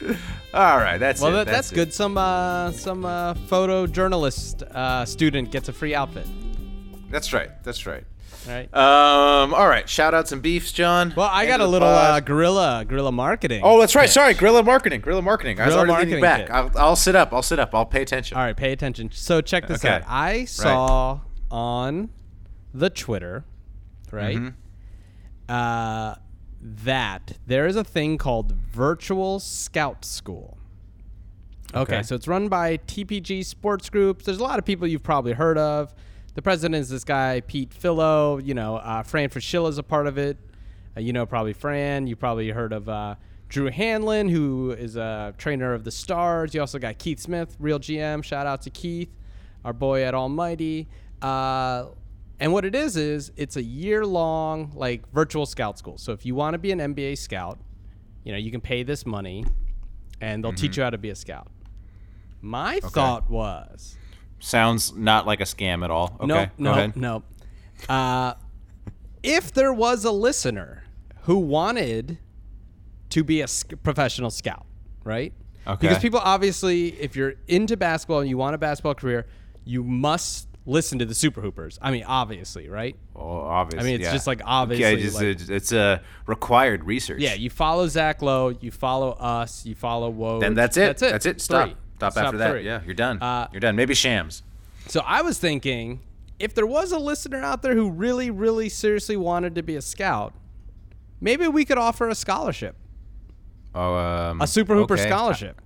All right, that's Well, it. that, that's it. good. Some uh, some uh, photojournalist uh, student gets a free outfit. That's right. That's right. Right. Um. All right. Shout outs and beefs, John. well, I End got a little uh, gorilla guerrilla guerrilla marketing. Oh, that's right. Sorry, gorilla Marketing. Gorilla Marketing. I was already leaning marketing back. I'll, I'll sit up. I'll sit up. I'll pay attention. All right, pay attention. So check this Okay. out. I saw on the Twitter, right, Mm-hmm. uh, that there is a thing called Virtual Scout School. Okay. Okay. so it's run by TPG Sports Groups. There's a lot of people you've probably heard of. The president is this guy, Pete Philo. You know, uh, Fran Fraschilla is a part of it. Uh, you know, probably Fran. You probably heard of uh, Drew Hanlon, who is a trainer of the Stars. You also got Keith Smith, real GM. Shout out to Keith, our boy at Almighty. Uh, and what it is is it's a year long like virtual scout school. So if you want to be an NBA scout, you know you can pay this money, and they'll teach you how to be a scout. My thought was Sounds not like a scam at all. Okay. Nope, go nope, nope. Uh, if there was a listener who wanted to be a professional scout, right? Okay. Because people obviously, if you're into basketball and you want a basketball career, you must listen to the Super Hoopers. I mean, obviously, right? Oh, obviously. I mean, it's yeah. just like Yeah, obviously. it's, like- it's, a required research. yeah, you follow Zach Lowe, you follow us, you follow Woj. Then that's it. That's it. That's it. Stop. Three. Stop Stop after that. Yeah, you're done. Uh, you're done. Maybe Shams. So I was thinking, if there was a listener out there who really, really seriously wanted to be a scout, maybe we could offer a scholarship, Oh, um, a Super Hooper okay. scholarship.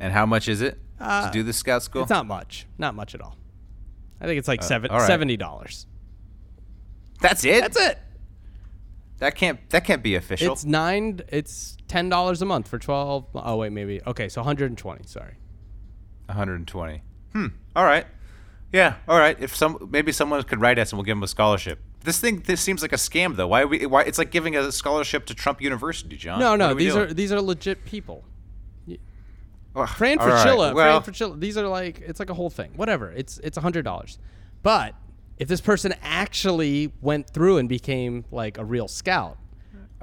And how much is it Uh, to do the scout school? It's not much, not much at all. I think it's like Uh, seven, right. seventy dollars. That's it. That's it. That can't. That can't be official. It's nine. It's ten dollars a month for twelve. Oh wait, maybe. Okay, so one hundred and twenty. Sorry. 120. Hmm. All right. Yeah. All right. If some maybe someone could write us and we'll give them a scholarship. This thing this seems like a scam though. Why we why it's like giving a scholarship to Trump University, John. No, no, these doing? are these are legit people. Ugh, Fran all right, Fraschilla, Well, Fran Fraschilla. These are like it's like a whole thing. Whatever. It's it's a hundred dollars. But if this person actually went through and became like a real scout,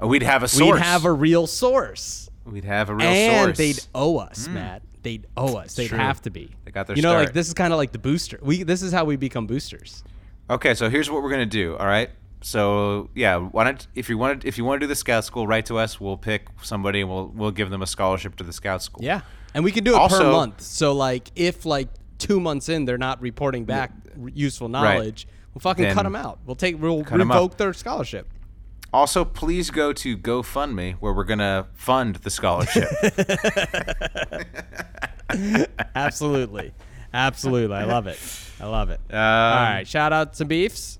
uh, we'd have a source. we'd have a real source, We'd have a real and source. they'd owe us, hmm. Matt. They'd owe us. They'd true. have to be. They got their You know, like start. this is kind of like the booster. We this is how we become boosters. Okay, so here's what we're gonna do. All right. So yeah, why don't if you want to if you want to do the scout school, write to us. We'll pick somebody and we'll we'll give them a scholarship to the scout school. Yeah, and we can do it per month. So like, if like two months in they're not reporting back r- useful knowledge, we'll fucking cut them out. We'll take we'll revoke their scholarship. Also, please go to GoFundMe where we're gonna fund the scholarship. Absolutely, absolutely. I love it. I love it. Um, All right, shout out to beefs.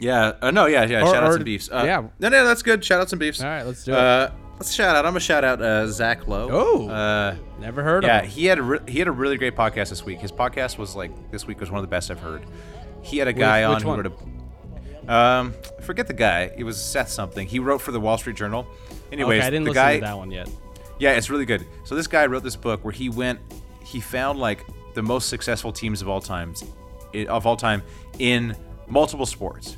Yeah. Uh, no. Yeah. Yeah. Or- shout out some beefs. Uh, yeah. No. No. That's good. Shout out some beefs. All right, let's do it. Uh, let's shout out. I'm gonna shout out uh, Zach Lowe. Oh. Uh, Never heard yeah. of. him. He had a re- he had a really great podcast this week. His podcast was like this week was one of the best I've heard. He had a guy which on who one? a. Um, I forget the guy. It was Seth something. He wrote for the Wall Street Journal. Anyways, okay, I didn't the listen guy, to that one yet. yeah, it's really good. So this guy wrote this book where he went, he found like the most successful teams of all times, of all time in multiple sports,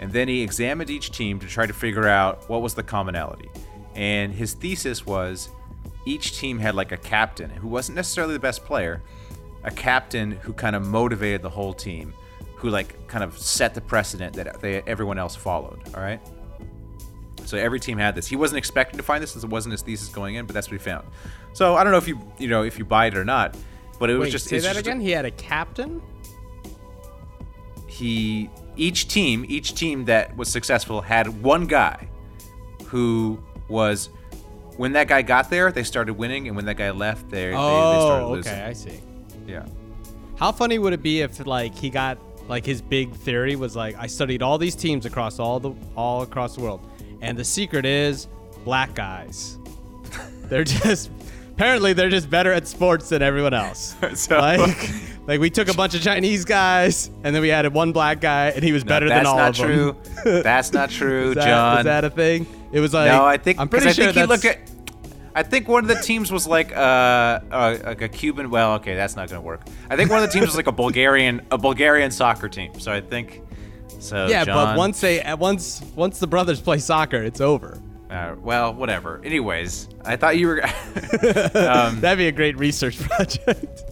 and then he examined each team to try to figure out what was the commonality. And his thesis was, each team had like a captain who wasn't necessarily the best player, a captain who kind of motivated the whole team, who like kind of set the precedent that they, everyone else followed. All right. So every team had this. He wasn't expecting to find this, since it wasn't his thesis going in, but that's what he found. So I don't know if you you know if you buy it or not, but it was just say that again. He had a captain. He each team each team that was successful had one guy who was when that guy got there they started winning, and when that guy left they they, they started Oh, losing. okay, I see. Yeah. How funny would it be if like he got like his big theory was like I studied all these teams across all the all across the world, and the secret is black guys. they're just apparently they're just better at sports than everyone else. So- like like we took a bunch of Chinese guys and then we added one black guy and he was No, better than all of them. That's not true. That's not true, is that, John. Is that a thing? It was like no, I think I'm pretty I sure think he looked at. I think one of the teams was like uh, uh like a Cuban. Well, okay, that's not gonna work. I think one of the teams was like a Bulgarian a Bulgarian soccer team. So I think. So yeah, John, but once they once once the brothers play soccer, it's over. Uh, well, whatever. Anyways, I thought you were. um, That'd be a great research project.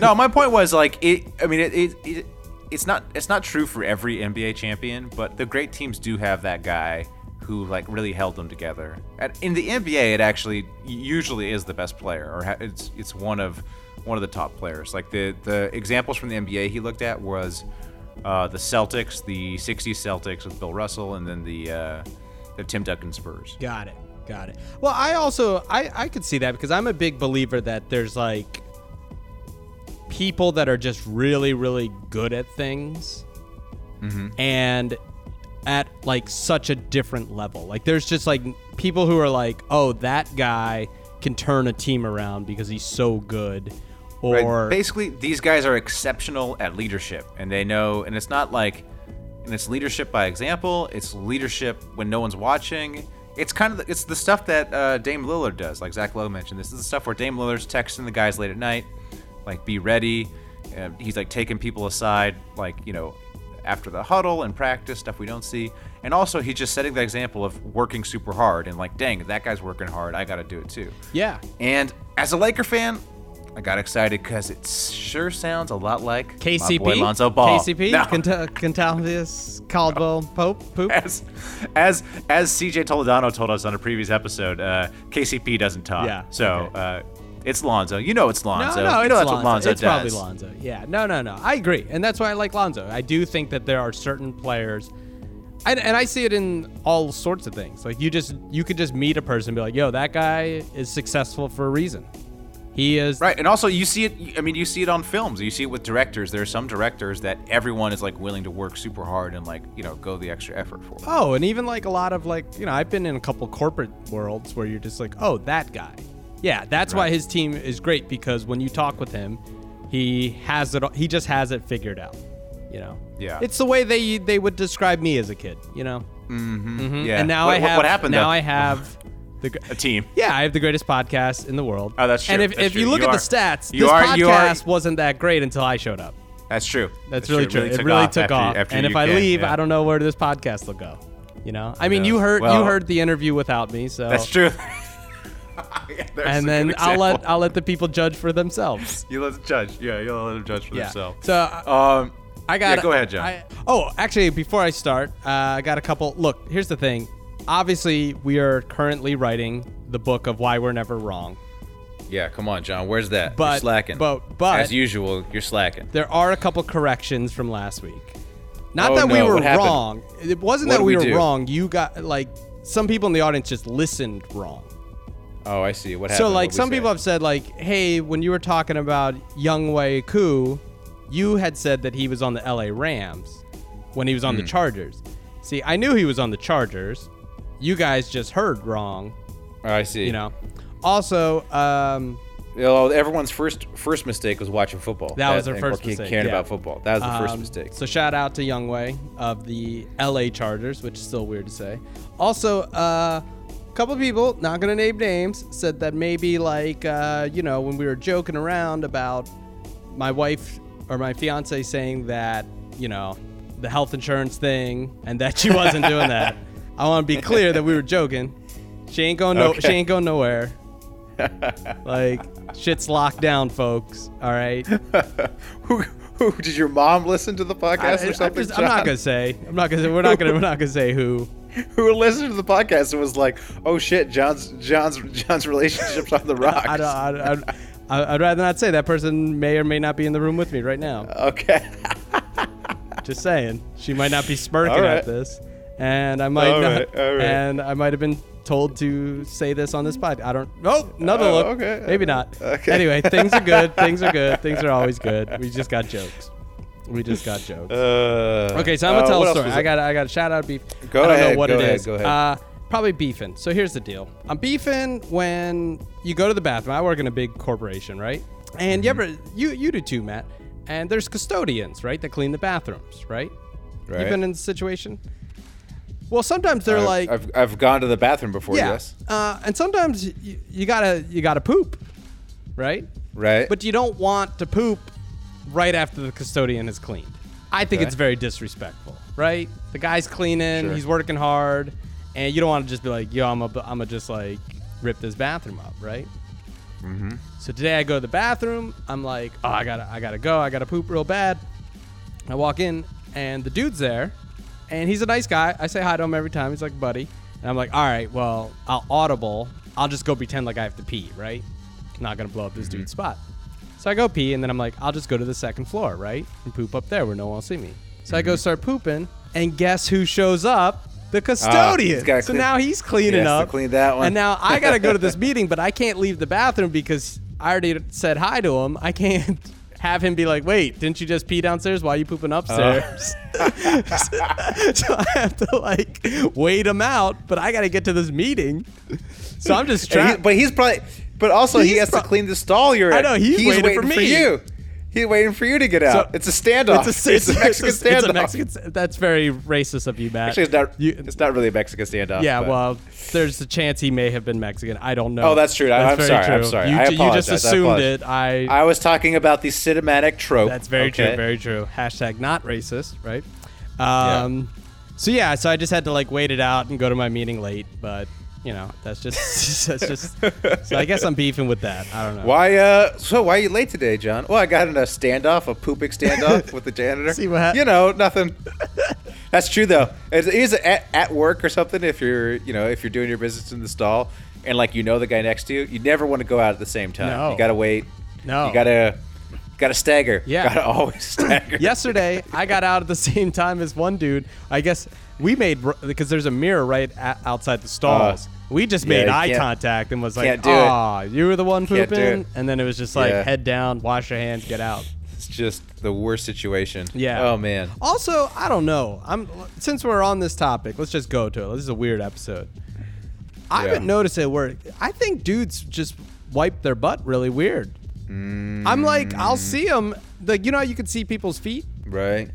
No, my point was like it. I mean, it, it, it. It's not. It's not true for every NBA champion, but the great teams do have that guy who like really held them together. At, in the NBA, it actually usually is the best player, or ha- it's it's one of one of the top players. Like the the examples from the NBA he looked at was uh, the Celtics, the '60s Celtics with Bill Russell, and then the uh, the Tim Duncan Spurs. Got it. Got it. Well, I also I I could see that because I'm a big believer that there's like people that are just really really good at things and at like such a different level. Like there's just like people who are like, "Oh, that guy can turn a team around because he's so good." Right. Or basically these guys are exceptional at leadership and they know and it's not like and it's leadership by example it's leadership when no one's watching it's kind of the, it's the stuff that uh, Dame Lillard does like Zach Lowe mentioned this is the stuff where Dame Lillard's texting the guys late at night like be ready uh, he's like taking people aside like you know after the huddle and practice stuff we don't see and also he's just setting the example of working super hard and like dang that guy's working hard I got to do it too yeah. and as a Laker fan, I got excited because it sure sounds a lot like KCP, my boy Lonzo Ball. KCP, No. Caldwell Pope, Poop. as, as as CJ Toledano told us on a previous episode, uh, KCP doesn't talk. Yeah, So okay. uh, It's Lonzo. You know it's Lonzo. No, no, you it's know that's Lonzo. what Lonzo it's does. probably Lonzo. Yeah, no, no, no. I agree, and that's why I like Lonzo. I do think that there are certain players, and, and I see it in all sorts of things. Like you just you could just meet a person and be like, "Yo, that guy is successful for a reason. He is Right, and also you see it. I mean, you see it on films. You see it with directors. There are some directors that everyone is like willing to work super hard and like you know go the extra effort for. Oh, and even like a lot of like, you know, I've been in a couple corporate worlds where you're just like, oh, that guy. Yeah, that's why his team is great because when you talk with him, he has it. He just has it figured out. You know. Yeah. It's the way they they would describe me as a kid. You know. Mm-hmm. Yeah. And now what, I have. What happened? Now though? I have. The, a team. yeah, I have the greatest podcast in the world. Oh, that's true. And if, if true. you look You at are- the stats, you this are- podcast wasn't that great until I showed up. That's true. That's, really true. It took really off took after, off. After and if I came, leave, yeah. I don't know where this podcast will go. You know, I mean, you knows? heard you heard the interview without me, so That's true. A and then I'll let. I'll let the people judge for themselves. you let judge. Yeah, you let them judge for Yeah. themselves. So uh, Um, I got. yeah, go ahead, John. I, oh, actually, before I start, uh, I got a couple. Look, here's the thing. Obviously, we are currently writing the book of why we're never wrong. yeah, come on, John. Where's that? you're slacking. but- but- as usual, you're slacking. There are a couple corrections from last week. Not Oh, that we no, were what happened? wrong. It wasn't What that we, we were do? wrong. You got like some people in the audience just listened wrong. Oh, I see. What happened? So like What'd we some say? people have said like, hey, when you were talking about Younghoe Koo, you had said that he was on the LA Rams when he was on the Hmm. Chargers. See, I knew he was on the Chargers. You guys just heard wrong, Oh, I see. you know. Also, um, Well, everyone's first first mistake was watching football. That was their and first or mistake, Caring yeah. about football. That was the first Um, mistake. So shout out to Younghoe of the LA Chargers, which is still weird to say. Also, uh, a couple of people, not gonna name names, said that maybe like uh, you know when we were joking around about my wife or my fiance saying that you know the health insurance thing and that she wasn't doing that. I want to be clear that we were joking. She ain't going no. She ain't going nowhere. like shit's locked down, folks. All right. who, who did your mom listen to the I, podcast or am something? I'm not gonna say. I'm not gonna. Say, we're not gonna. We're not gonna say who. Who listened to the podcast and was like, "Oh shit, John's John's John's relationship's on the rocks." I don't. I, I, I, I'd rather not say. That person may or may not be in the room with me right now. Okay. Just saying. She might not be smirking right. at this, and I might All not. right. And I might have been told to say this on this pod. I don't. Oh, another Oh, look. okay. Maybe not. Okay. Anyway, things are good. Things are good. Things are always good. We just got jokes. We just got jokes. Uh, Okay, so I'm gonna uh, tell a story. I it? got I got a shout out beef. Go I don't ahead, know what go it ahead, is. go ahead. Uh, probably beefing. So here's the deal. I'm beefing when you go to the bathroom. I work in a big corporation, right? And you Mm-hmm. ever you you do too, Matt. And there's custodians, right, that clean the bathrooms, right? Right. You've been in the situation. Well, sometimes they're I've, like, I've, I've gone to the bathroom before. yeah, Yes. uh, and sometimes you, you gotta you gotta poop, right? Right. But you don't want to poop right after the custodian has cleaned. I think Okay. it's very disrespectful, right? The guy's cleaning, Sure. he's working hard, and you don't want to just be like, yo, I'm a, I'm a just like rip this bathroom up, right? mm-hmm. So today I go to the bathroom. I'm like, oh, I gotta, I gotta go. I gotta poop real bad. I walk in, and the dude's there, and he's a nice guy. I say hi to him every time. He's like, buddy, and I'm like, all right, well, I'll audible. I'll just go pretend like I have to pee, right? Not gonna blow up this dude's spot. So I go pee, and then I'm like, I'll just go to the second floor, right, and poop up there where no one will see me. So I go mm-hmm. start pooping, and guess who shows up? The ah, custodian. gotta so clean- now he's cleaning He up. clean that one. And now I gotta go to this meeting, but I can't leave the bathroom because I already said hi to him. I can't have him be like, "Wait, didn't you just pee downstairs? Why are you pooping upstairs?" Uh. so I have to like wait him out, but I gotta get to this meeting. So I'm just And he- trapped. but he's probably. But also, he has pro- to clean the stall you're in. I know, he's waiting for me. you. He's waiting for you to get out. it's a standoff. It's a, It's a Mexican it's a- standoff. It's a Mexican. That's very racist of you, Matt. Actually, it's not. You- it's not really a Mexican standoff. yeah, but- well, there's a chance he may have been Mexican. I don't know. Oh, that's true. That's I'm very sorry, I'm true. sorry. You, I you just apologize. I assumed it. I. I was talking about the cinematic trope. That's very true. Very true. Hashtag not racist, right? Um, So yeah, so I just had to like wait it out and go to my meeting late, but you know that's just that's just. So I guess I'm beefing with that. I don't know. Why? Uh, so why are you late today, John? Well, I got in a standoff, a pooping standoff with the janitor. See what hap- You know, nothing. That's true though. It is at, at work or something. If you're, you know, if you're doing your business in the stall, and like you know the guy next to you, you never want to go out at the same time. No. You gotta wait. No. You gotta, gotta stagger. Yeah. Gotta always stagger. Yesterday, I got out at the same time as one dude. I guess we made because there's a mirror right a outside the stalls. we just Uh, yeah, made eye contact and was like, "Ah, you were the one pooping," and then it was just like Yeah. head down, wash your hands, get out. It's just the worst situation. Yeah. Oh man. Also, I don't know. I'm since we're on this topic, let's just go to it. This is a weird episode. I Yeah. haven't noticed it where I think dudes just wipe their butt really weird. I'm like, I'll see them. Like, you know, how you can see people's feet. Right.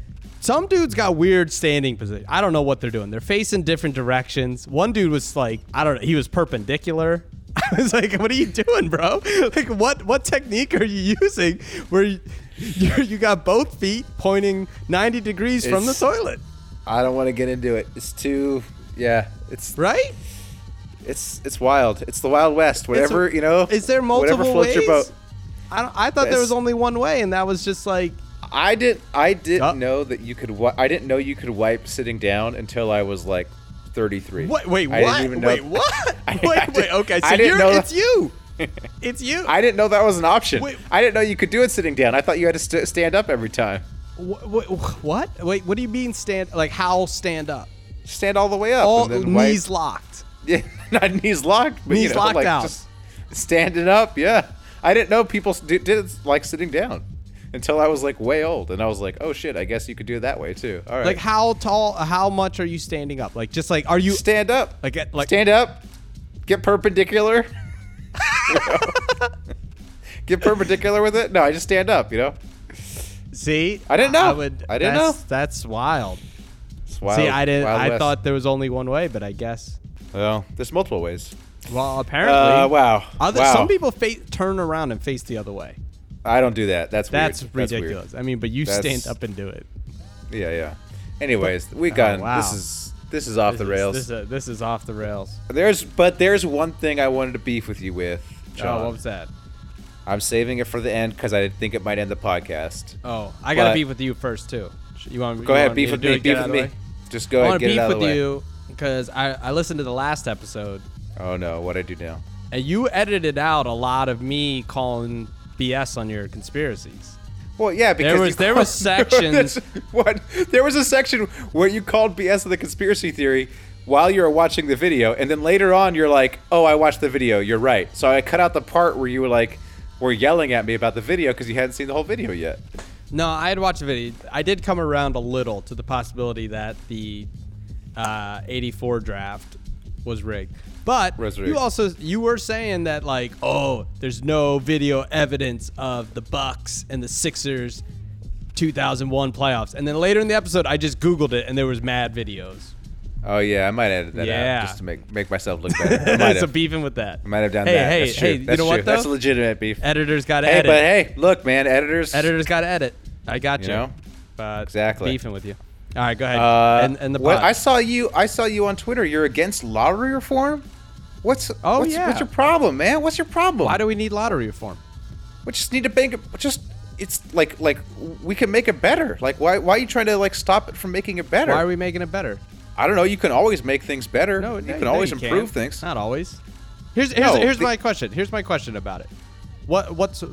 Some dudes got weird standing position. I don't know what they're doing. They're facing different directions. One dude was like, I don't know, he was perpendicular. I was like, "What are you doing, bro? Like, what what technique are you using where you, you, got both feet pointing 90 degrees from the It's- toilet, I don't want to get into it. It's too. Yeah. It's right? it's it's wild. It's the wild west. Whatever you know. Is there whatever multiple floats ways? your boat. I don't, I thought there was only one way, and that was just like, I didn't. I didn't Oh. know that you could. I didn't know you could wipe sitting down until I was like 33. what? Wait, I what? didn't even know- Wait, what? I- wait, I wait. didn't- Okay, so I didn't you're, know it's that- you. It's you. I didn't know that was an option. Wait. I didn't know you could do it sitting down. I thought you had to st- stand up every time. Wh- wh- What? Wait, what do you mean stand? Like how stand up? Stand all the way up. All and then wipe- knees locked. Yeah, not knees locked, but Knees you know, locked like out. just standing up. Yeah, I didn't know people did, did it like sitting down until I was like way old, and I was like, oh shit, I guess you could do it that way too. All right, Like how tall? How much are you standing up? Like just like are you stand up, like at- like stand up, get perpendicular. get perpendicular with it. No, I just stand up. You know, see? I didn't know. I would. I didn't that's, know. That's wild. it's wild. see, I didn't. I West. thought there was only one way, but I guess. Well, there's multiple ways. Well, apparently. Uh, wow. Other, wow. Some people fa- turn around and face the other way. I don't do that. That's weird. That's weird. ridiculous. I mean, but you That's- stand up and do it. Yeah, yeah. Anyways, we oh, got Oh, wow. this is this is off This the is- rails. This is, this is off the rails. There's but there's one thing I wanted to beef with you with, Jon. Oh, what was that? I'm saving it for the end because I think it might end the podcast. Oh, I gotta beef with you first too. You want? Go you ahead, want beef with me. Beef with me. Just go I ahead, want get to it beef out with way. you because I, I listened to the last episode Oh no, what I do now? and you edited out a lot of me calling BS on your conspiracies. Well, yeah, because there was- there called- was sections- what? There was a section where you called BS of the conspiracy theory while you were watching the video, and then later on you're like, "Oh, I watched the video. You're right." So I cut out the part where you were like, were yelling at me about the video because you hadn't seen the whole video yet. No, I had watched the video. I did come around a little to the possibility that the uh, 84 draft was rigged. But you also you were saying that like, oh, there's no video evidence of the Bucks and the Sixers 2001 playoffs. And then later in the episode, I just googled it and there was mad videos. Oh yeah, I might edit that Yeah. out just to make make myself look better. I might so have, beefing with that. I might have done hey, that. Hey, That's true. hey, you know true. what though? That's legitimate beef. Editors got to Hey, edit. but hey, look, man, editors. Editors got to edit. I got you. You know? But Exactly. Beefing with you. All right, go ahead. Uh, and, and the what. I saw you. I saw you on Twitter. You're against lottery reform. What's Oh, what's, yeah. What's your problem, man? What's your problem? Why do we need lottery reform? we just need to make it? Just it's like like we can make it better. Like why why are you trying to like stop it from making it better? Why are we making it better? I don't know. You can always make things better. No, you no, can no, always you improve can't. things. Not always. Here's here's, No, here's the- my question. Here's my question about it. What what's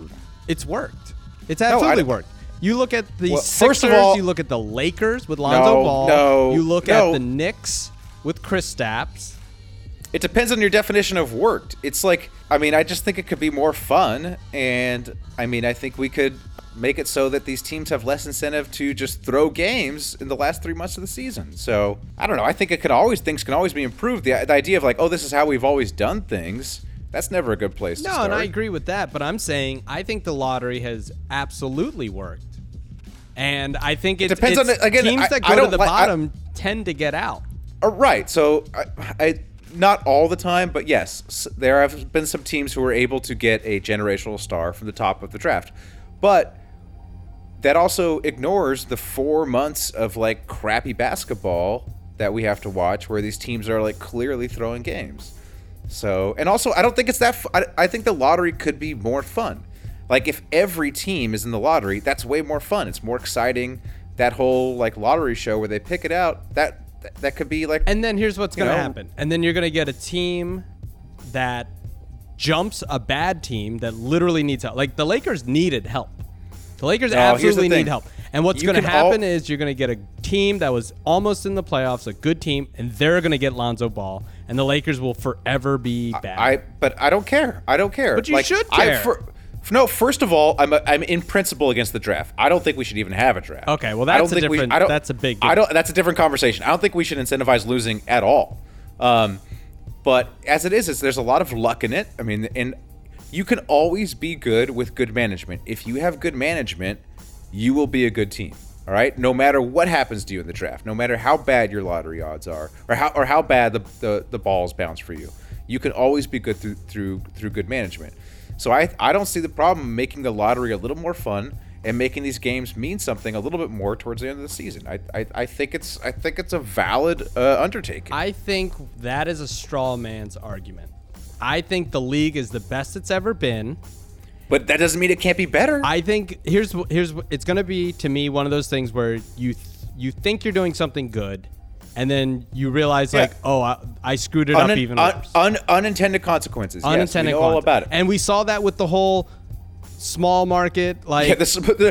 it's worked. It's absolutely worked. You look at the Well, Sixers. first of all- you look at the Lakers with Lonzo No, Ball. no, You look at the Knicks with Kristaps. It depends on your definition of worked. It's like, I mean, I just think it could be more fun. And I mean, I think we could make it so that these teams have less incentive to just throw games in the last three months of the season. So I don't know. I think it could always, things can always be improved. The, the idea of like, oh, this is how we've always done things, that's never a good place to No, and I agree with that, but I'm saying I think the lottery has absolutely worked. And I think it depends on again, teams I- that go to the like- I- bottom tend to get out. Uh, right. So, I, I not all the time, but yes, there have been some teams who were able to get a generational star from the top of the draft, but that also ignores the four months of like crappy basketball that we have to watch, where these teams are like clearly throwing games. So, and also, I don't think it's that. I think the lottery could be more fun. Like if every team is in the lottery, that's way more fun. It's more exciting. that whole like lottery show where they pick it out. That that, that could be like And then here's what's going to happen. And then you're going to get a team that jumps a bad team that literally needs help. Like the Lakers needed help. The Lakers No, here's the absolutely need help. And what's going to can all- happen is you're going to get a team that was almost in the playoffs, a good team, and they're going to get Lonzo Ball, and the Lakers will forever be bad. I but I don't care. I don't care. But you Like, should I, care. for, no, first of all, I'm a, I'm in principle against the draft. I don't think we should even have a draft. Okay, well, I don't that's a think we- I don't, that's a big I don't. That's a different conversation. I don't think we should incentivize losing at all. Um, but as it is, is there's a lot of luck in it. I mean, and you can always be good with good management. If you have good management, you will be a good team. All right. No matter what happens to you in the draft, no matter how bad your lottery odds are, or how or how bad the the, the balls bounce for you, you can always be good through through through good management. So I I don't see the problem making the lottery a little more fun and making these games mean something a little bit more towards the end of the season. I I, I think it's I think it's a valid uh, undertaking. I think that is a straw man's argument. I think the league is the best it's ever been. But that doesn't mean it can't be better. I think here's here's it's going to be to me one of those things where you th- you think you're doing something good, and then you realize Yeah. like, oh, I, I screwed it up even un- worse. un- unintended consequences. yes, Unintended know all about it. And we saw that with the whole small market, like yeah, the,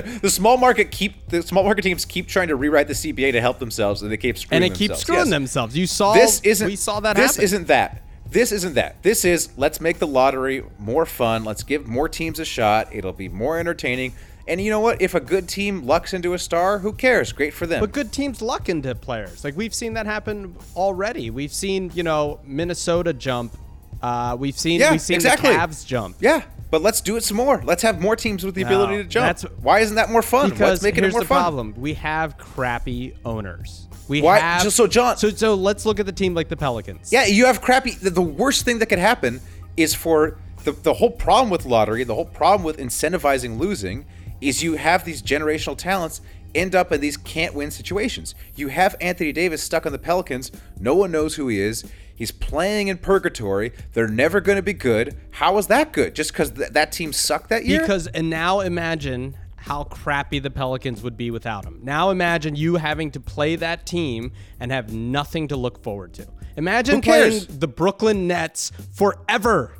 the, the small market keep the small market teams keep trying to rewrite the CBA to help themselves, and they keep screwing themselves. and it keeps themselves. screwing Yes. themselves. You saw This isn't. we saw that This happen. isn't that. This isn't that. This is let's make the lottery more fun. Let's give more teams a shot. It'll be more entertaining. And you know what? If a good team lucks into a star, who cares? Great for them. But good teams luck into players. Like we've seen that happen already. We've seen, you know, Minnesota jump. Uh, we've seen Yeah, we've seen exactly. the Cavs jump. yeah, but let's do it some more. Let's have more teams with the No, ability to jump. Why isn't that more fun? Because let's make it here's more the fun. problem: we have crappy owners. We Why- have so- so, Jon- So so let's look at the team like the Pelicans. Yeah, you have crappy. The, the worst thing that could happen is for the, the whole problem with lottery, the whole problem with incentivizing losing, is you have these generational talents end up in these can't win situations. You have Anthony Davis stuck on the Pelicans. No one knows who he is. He's playing in purgatory. They're never going to be good. How is that good? Just because th- that team sucked that year? Because and now imagine how crappy the Pelicans would be without him. Now imagine you having to play that team and have nothing to look forward to. Imagine playing the Brooklyn Nets forever.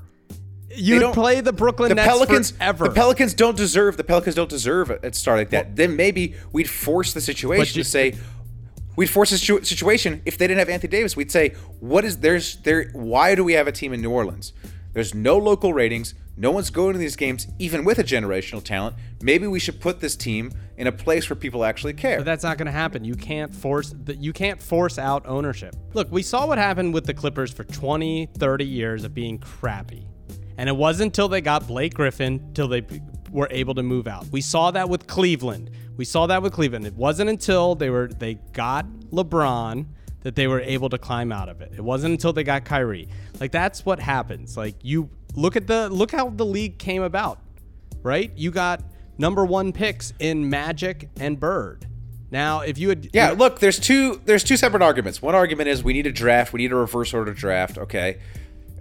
They You'd don't- play the Brooklyn the Nets Pelicans, forever. The Pelicans don't deserve. The Pelicans don't deserve a a start like that. then maybe we'd force the situation you- to say, we'd force the situ- situation. If they didn't have Anthony Davis, we'd say, what is there's there? Why do we have a team in New Orleans? There's no local ratings. No one's going to these games, even with a generational talent. Maybe we should put this team in a place where people actually care. But that's not going to happen. You can't force that you can't force out ownership. Look, we saw what happened with the Clippers for 20, 30 years of being crappy. And it wasn't until they got Blake Griffin till they were able to move out. We saw that with Cleveland. We saw that with Cleveland. It wasn't until they were they got LeBron that they were able to climb out of it. It wasn't until they got Kyrie. Like that's what happens. Like you look at the look how the league came about. Right? You got number 1 picks in Magic and Bird. Now, if you had Yeah, look, there's two there's two separate arguments. One argument is we need a draft, we need a reverse order draft, okay.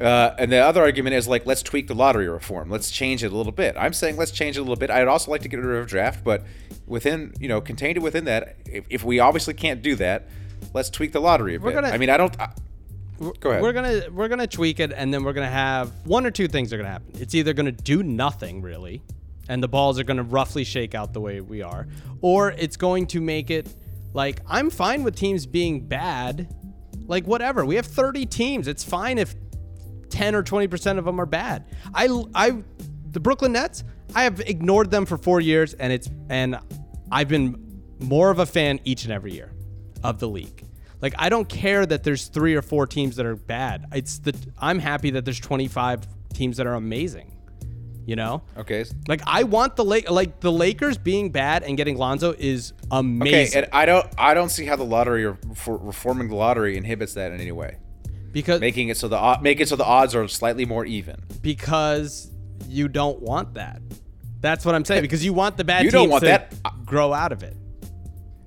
Uh, and the other argument is like let's tweak the lottery reform, let's change it a little bit. I'm saying let's change it a little bit. I'd also like to get rid of draft, but within you know contained within that. If, if we obviously can't do that, let's tweak the lottery a We're bit. gonna- I mean, I don't. I, go ahead. We're gonna we're gonna tweak it, and then we're gonna have one or two things are gonna happen. It's either gonna do nothing really, and the balls are gonna roughly shake out the way we are, or it's going to make it like I'm fine with teams being bad, like whatever. We have 30 teams. It's fine if 10 or 20 percent of them are bad. I I the Brooklyn Nets. I have ignored them for four years, and it's and I've been more of a fan each and every year of the league. Like I don't care that there's three or four teams that are bad. It's the I'm happy that there's 25 teams that are amazing. You know? okay. Like I want the Lake like the Lakers being bad and getting Lonzo is amazing. Okay, and I don't. I don't see how the lottery or reforming the lottery inhibits that in any way. Because Making it so the make it so the odds are slightly more even. because you don't want that. That's what I'm saying because you want the bad You teams don't want to that. grow out of it.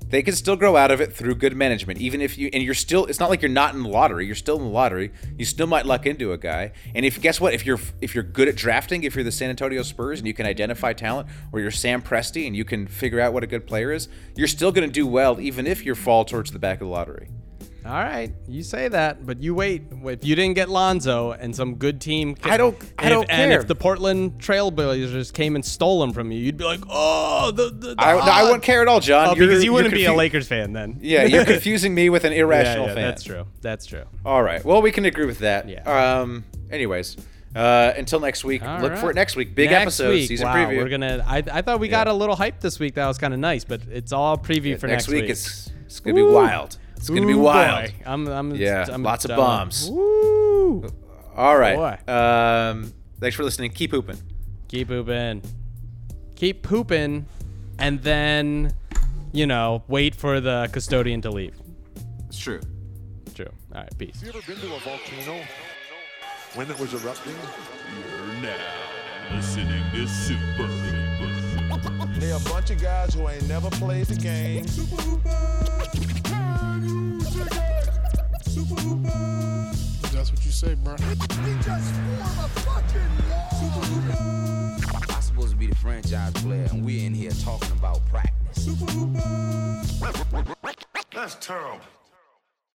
they can still grow out of it through good management. Even if you and you're still, it's not like you're not in the lottery. You're still in the lottery. You still might luck into a guy. And if guess what, if you're if you're good at drafting, if you're the San Antonio Spurs and you can identify talent, or you're Sam Presti and you can figure out what a good player is, you're still going to do well, even if you fall towards the back of the lottery. All right, you say that, but you wait. If you didn't get Lonzo and some good team, I don't- I if- don't care. And if the Portland Trailblazers came and stole him from you, you'd be like, oh, the. the, the I, no, I wouldn't care at all, Jon. Oh, because you wouldn't be a Lakers fan then. Yeah, you're confusing me with an Yeah, irrational yeah, fan. That's true. That's true. All right. Well, we can agree with that. Yeah. Um. Anyways, uh, until next week. All look for it next week. Big Next episode, week, season wow, preview. We're gonna. I, I thought we got a little hype this week. That was kind of nice, but it's all preview for next, next week. week. It's it's gonna be wild. It's gonna be wild. boy. I'm. I'm. Yeah, I'm, lots of bombs. Woo! All right. Boy. Um. Thanks for listening. Keep hooping. Keep pooping. Keep pooping, and then, you know, wait for the custodian to leave. It's true. True. All right. Peace. Have you ever been to a volcano when it was erupting? You're now listening to Super. They a bunch of guys who ain't never played the game. That's what you say, bro. I'm supposed to be the franchise player, and we're in here talking about practice. That's terrible.